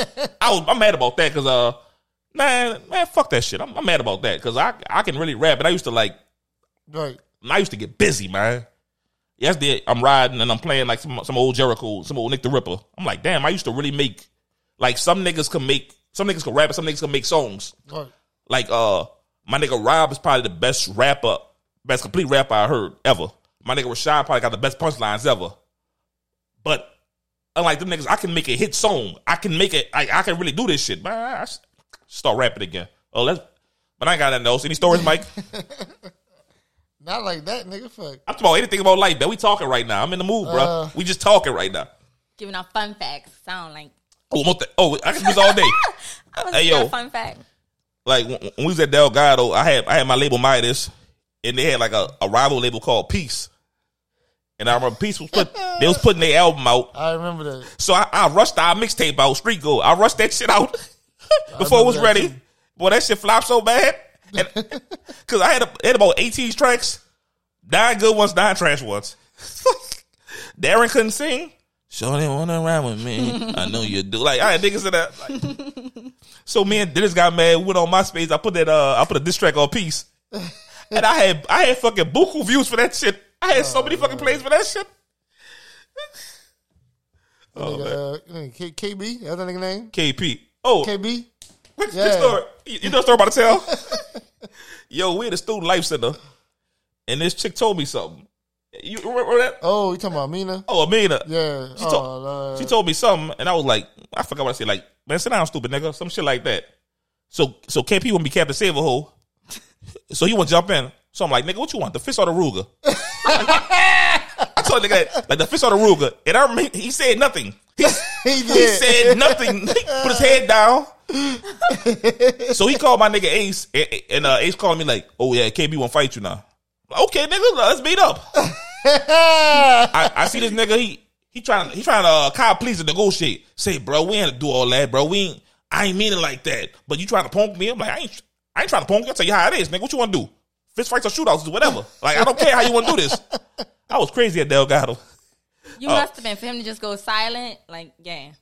[LAUGHS] I was. I'm mad about that because uh, man, man, fuck that shit. I'm, I'm mad about that because I I can really rap, and I used to like Right. I used to get busy, man. Yesterday, I'm riding and I'm playing like some some old Jericho, some old Nick the Ripper. I'm like, damn, I used to really make like some niggas can make some niggas can rap, and some niggas can make songs. Right. Like uh, my nigga Rob is probably the best rapper, best complete rapper I heard ever. My nigga Rashad probably got the best punchlines ever. But unlike them niggas, I can make a hit song. I can make it. I, I can really do this shit. Man, I s- start rapping again. Oh, let's. But I ain't got nothing else. Any stories, Mike? [LAUGHS] Not like that, nigga. Fuck. I'm talking about anything about life, man. We talking right now. I'm in the mood, bro. Uh. we just talking right now. Giving out fun facts. Sound like Oh, one thing- oh, I can do this all day. [LAUGHS] I was Hey, hey, yo. a fun fact. like when, when we was at Delgado, I had I had my label Midas, and they had like a, a rival label called Peace. And I remember Peace was put they was putting their album out, I remember that. so I, I rushed our mixtape out, Street Go. I rushed that shit out [LAUGHS] before it was ready. too. Boy, that shit flopped so bad, because [LAUGHS] I had, a, had about 18 tracks, nine good ones, nine trash ones. [LAUGHS] Darren couldn't sing. Sure didn't want to ride with me. I know you do. Like I had niggas in that. Like, so me and Dennis got mad. Went on MySpace. I put that. Uh, I put a diss track on Peace, and I had I had fucking buku views for that shit. I had so many fucking plays for that shit. Oh, Nigga, uh, K- KB, that's that nigga name? KP. Oh, KB? quick, Yeah. quick story. You, you know the story I'm about to tell? [LAUGHS] Yo, we at the student life center, and this chick told me something. You remember that? Oh, you talking about Mina? Oh, Amina. Yeah. She, oh, told, Lord. she told me something, and I was like, I forgot what I said. Like, man, sit down, stupid nigga. Some shit like that. So, so KP want to be Captain Save-a-hoe. [LAUGHS] So he want to jump in. So I'm like, nigga, what you want? The fish or the Ruger? [LAUGHS] I told nigga that, like the fish or the Ruger, and I remember he, said nothing. He, He [LAUGHS] he said nothing. [LAUGHS] He put his head down. so he called my nigga Ace, and, and uh, Ace called me like, "Oh yeah, KB won't fight you now." Like, okay, nigga, let's meet up. I, I see this nigga. He he trying he trying to uh, cop pleas and negotiate. Say, bro, we ain't do all that, bro. We ain't. I ain't mean it like that. But you trying to punk me? I'm like, I ain't. I ain't trying to punk you. I tell you how it is, nigga. What you want to do? Fist fights or shootouts, whatever. Like I don't care how you want to do this. I was crazy at Delgado. You Oh. must have been for him to just go silent. Like, yeah.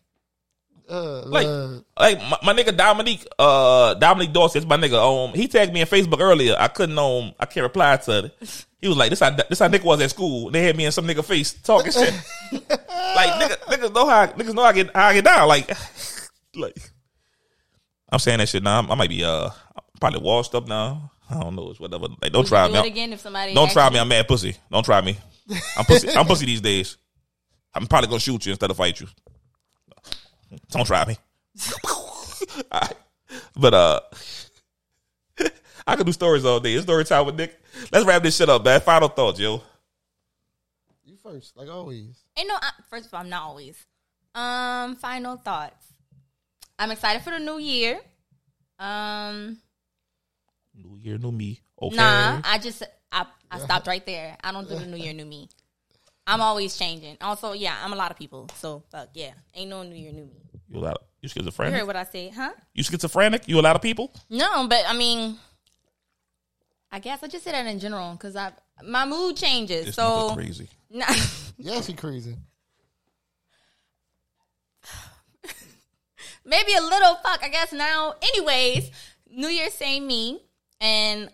Uh, Like, Lord. like my, my nigga Dominique, uh, Dominique Dawson, my nigga. Um, he tagged me in Facebook earlier. I couldn't, um, I can't reply to it. He was like, "This how this how Nick was at school." They had me in some nigga face talking shit. [LAUGHS] like nigga, niggas know how niggas know how I get how I get down. Like, [LAUGHS] like I'm saying that shit now. I might be uh probably washed up now. I don't know. It's whatever. Like, don't Would try you me. do it again if somebody Don't try asked me. I'm mad pussy. Don't try me. I'm pussy. I'm pussy these days. I'm probably gonna shoot you instead of fight you. Don't try me. [LAUGHS] Alright. But uh, [LAUGHS] I could do stories all day. It's story time with Nick. Let's wrap this shit up, man. Final thoughts, yo. You first, like always. Ain't no. I, first of all, I'm not always. Um, final thoughts. I'm excited for the new year. Um, New year, new me. Okay. nah, I just I I stopped right there. I don't do the new year, new me. I'm always changing. Also, yeah, I'm a lot of people. So fuck yeah, ain't no new year, new me. You a lot. Of, you You schizophrenic. heard what I said, huh? You schizophrenic. You a lot of people. No, but I mean, I guess I just said that in general because I my mood changes. This so crazy. [LAUGHS] Nah, Yes, he crazy. [SIGHS] maybe a little fuck. I guess now. Anyways, New Year, same me, and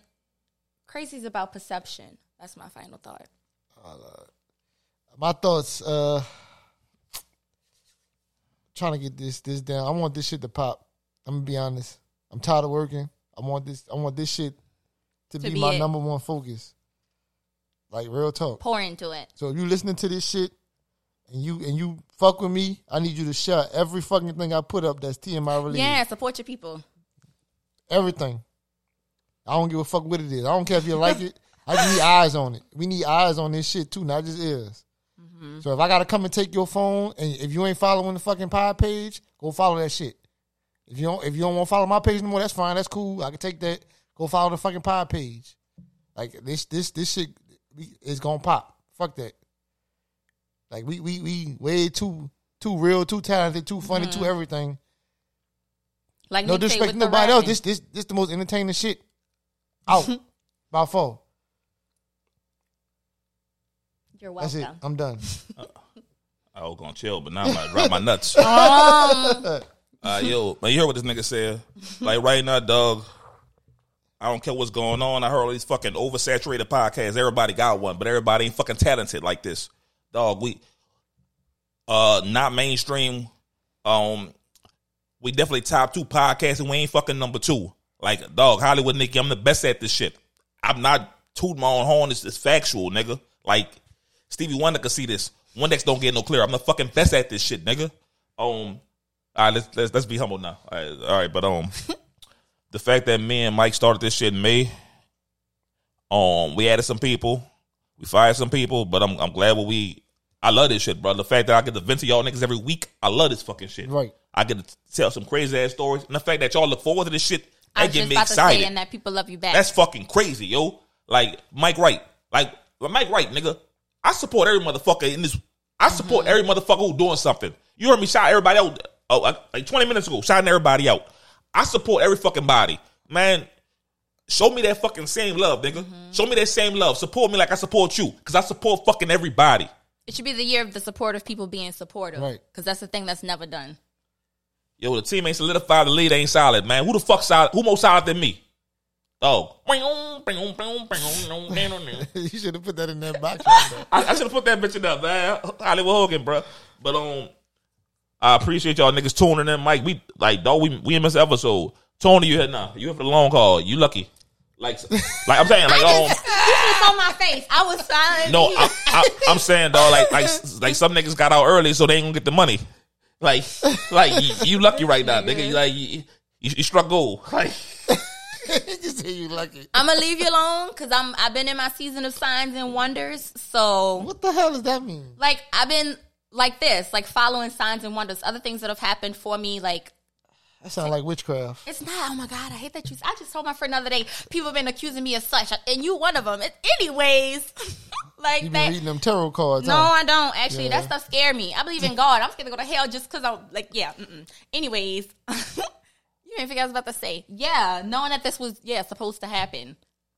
crazy's about perception. That's my final thought. My thoughts. Uh, trying to get this this down. I want this shit to pop. I'm gonna be honest. I'm tired of working. I want this. I want this shit to, To be, be my it. number one focus. Like real talk. Pour into it. So if you listening to this shit and you and you fuck with me, I need you to share every fucking thing I put up that's TMI related. Yeah, support your people. Everything. I don't give a fuck what it is. I don't care if you like it. I just need eyes on it. We need eyes on this shit too, not just ears. So if I gotta come and take your phone, and if you ain't following the fucking pod page, go follow that shit. If you don't, if you don't want to follow my page no more, that's fine. That's cool. I can take that. Go follow the fucking pod page. Like this, this, this shit is gonna pop. Fuck that. Like we, we, we way too, too real, too talented, too funny, too everything. Like No disrespect to nobody else. This, this, this the most entertaining shit out [LAUGHS] by four. You're That's welcome. it. I'm done. [LAUGHS] I was gonna chill, but now I'm like drop my nuts. [LAUGHS] Um, Uh, yo, man, you heard what this nigga said? Like right now, dog. I don't care what's going on. I heard all these fucking oversaturated podcasts. Everybody got one, but everybody ain't fucking talented like this. Dog, we uh not mainstream. Um we definitely top two podcasts and we ain't fucking number two. Like, dog, Hollywood Nicky, I'm the best at this shit. I'm not tooting my own horn. It's, it's factual, nigga. Like, Stevie Wonder could see this. Windex don't get no clearer. I'm the fucking best at this shit, nigga. Um, all right, let's let's let's be humble now. All right, all right but um, [LAUGHS] the fact that me and Mike started this shit in May, um, we added some people, we fired some people, but I'm I'm glad what we. I love this shit, bro. The fact that I get to vent to y'all niggas every week, I love this fucking shit. Right. I get to tell some crazy ass stories, and the fact that y'all look forward to this shit, I that get just me about to excited. say, and that people love you back. That's fucking crazy, yo. Like Mike Wright, like Mike Wright, nigga. I support every motherfucker in this. I support mm-hmm. every motherfucker who doing something. You heard me shout everybody out. Oh, like- like twenty minutes ago, shouting everybody out. I support every fucking body, man. Show me that fucking same love, nigga. Mm-hmm. Show me that same love. Support me like I support you, cause I support fucking everybody. it should be the year of the supportive people being supportive. Right. Because that's the thing that's never done. Yo, the team ain't solidified. The lead ain't solid, man. Who the fuck solid? Who more solid than me? Oh, [LAUGHS] you should have put that in that box. [LAUGHS] Right there. I should have put that bitch in there, man. Hollywood Hogan, bro. But um, I appreciate y'all niggas tuning in, Mike. We like, dog, we we in this episode. Tony, you here now? You here for the long haul? You lucky? Like, like I'm saying, like, [LAUGHS] um, You just on my face. I was silent. no, I, I, I'm saying, dog, like, like, like some niggas got out early, so they ain't gonna get the money. Like, like you, you lucky right now, nigga. You like, you, you, you struck gold. Like, [LAUGHS] you say you lucky. I'm gonna leave you alone because I'm. I've been in my season of signs and wonders. So, What the hell does that mean? like, I've been like this, like following signs and wonders. Other things that have happened for me, like That sounds like witchcraft. It's not. Oh my god, I hate that you. I just told my friend the other day. People have been accusing me of such, and you one of them. It, anyways, [LAUGHS] like You been that. reading them tarot cards. No, huh? I don't. Actually, Yeah. that stuff scared me. I believe in [LAUGHS] God. I'm scared to go to hell just because I'm like, yeah. Mm-mm. Anyways, [LAUGHS] you didn't figure I was about to say. Yeah, knowing that this was yeah supposed to happen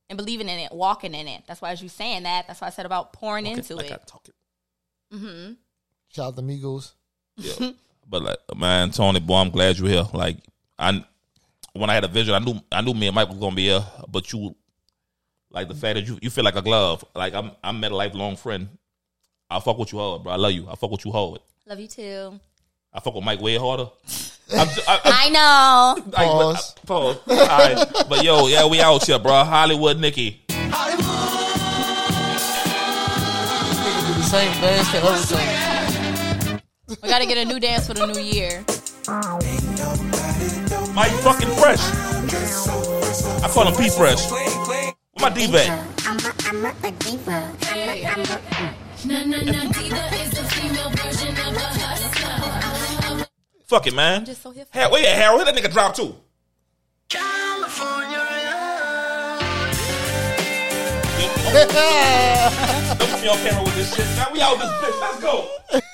and believing in it, walking in it. That's why as you saying that. That's why I said about pouring into like I it. talk it. Mm-hmm. Shout out to Migos. Yeah. But like, man, Tony, boy, I'm glad you're here. Like, I when I had a vision, I knew I knew me and Mike was gonna be here. But you, like the fact that you you feel like a glove. Like I'm I'm met a lifelong friend. I fuck with you hard, bro. I love you. I fuck with you hard. Love you too. I fuck with Mike way harder. [LAUGHS] I'm, I, I, I know. [LAUGHS] I, Pause. pause. All right. But yo, yeah, we out here, bro. Hollywood, Nikki. Niggas do the same dance shit every time. We got to get a new dance for the new year. Mike fucking fresh. I call him P Fresh. Where my D? I'm I'm. I'm I'm a, Fuck it, man. just so here for Hey, where you at, Harold? Hit that nigga drop too. Don't put me on camera with this shit. Now we out this bitch. Let's go.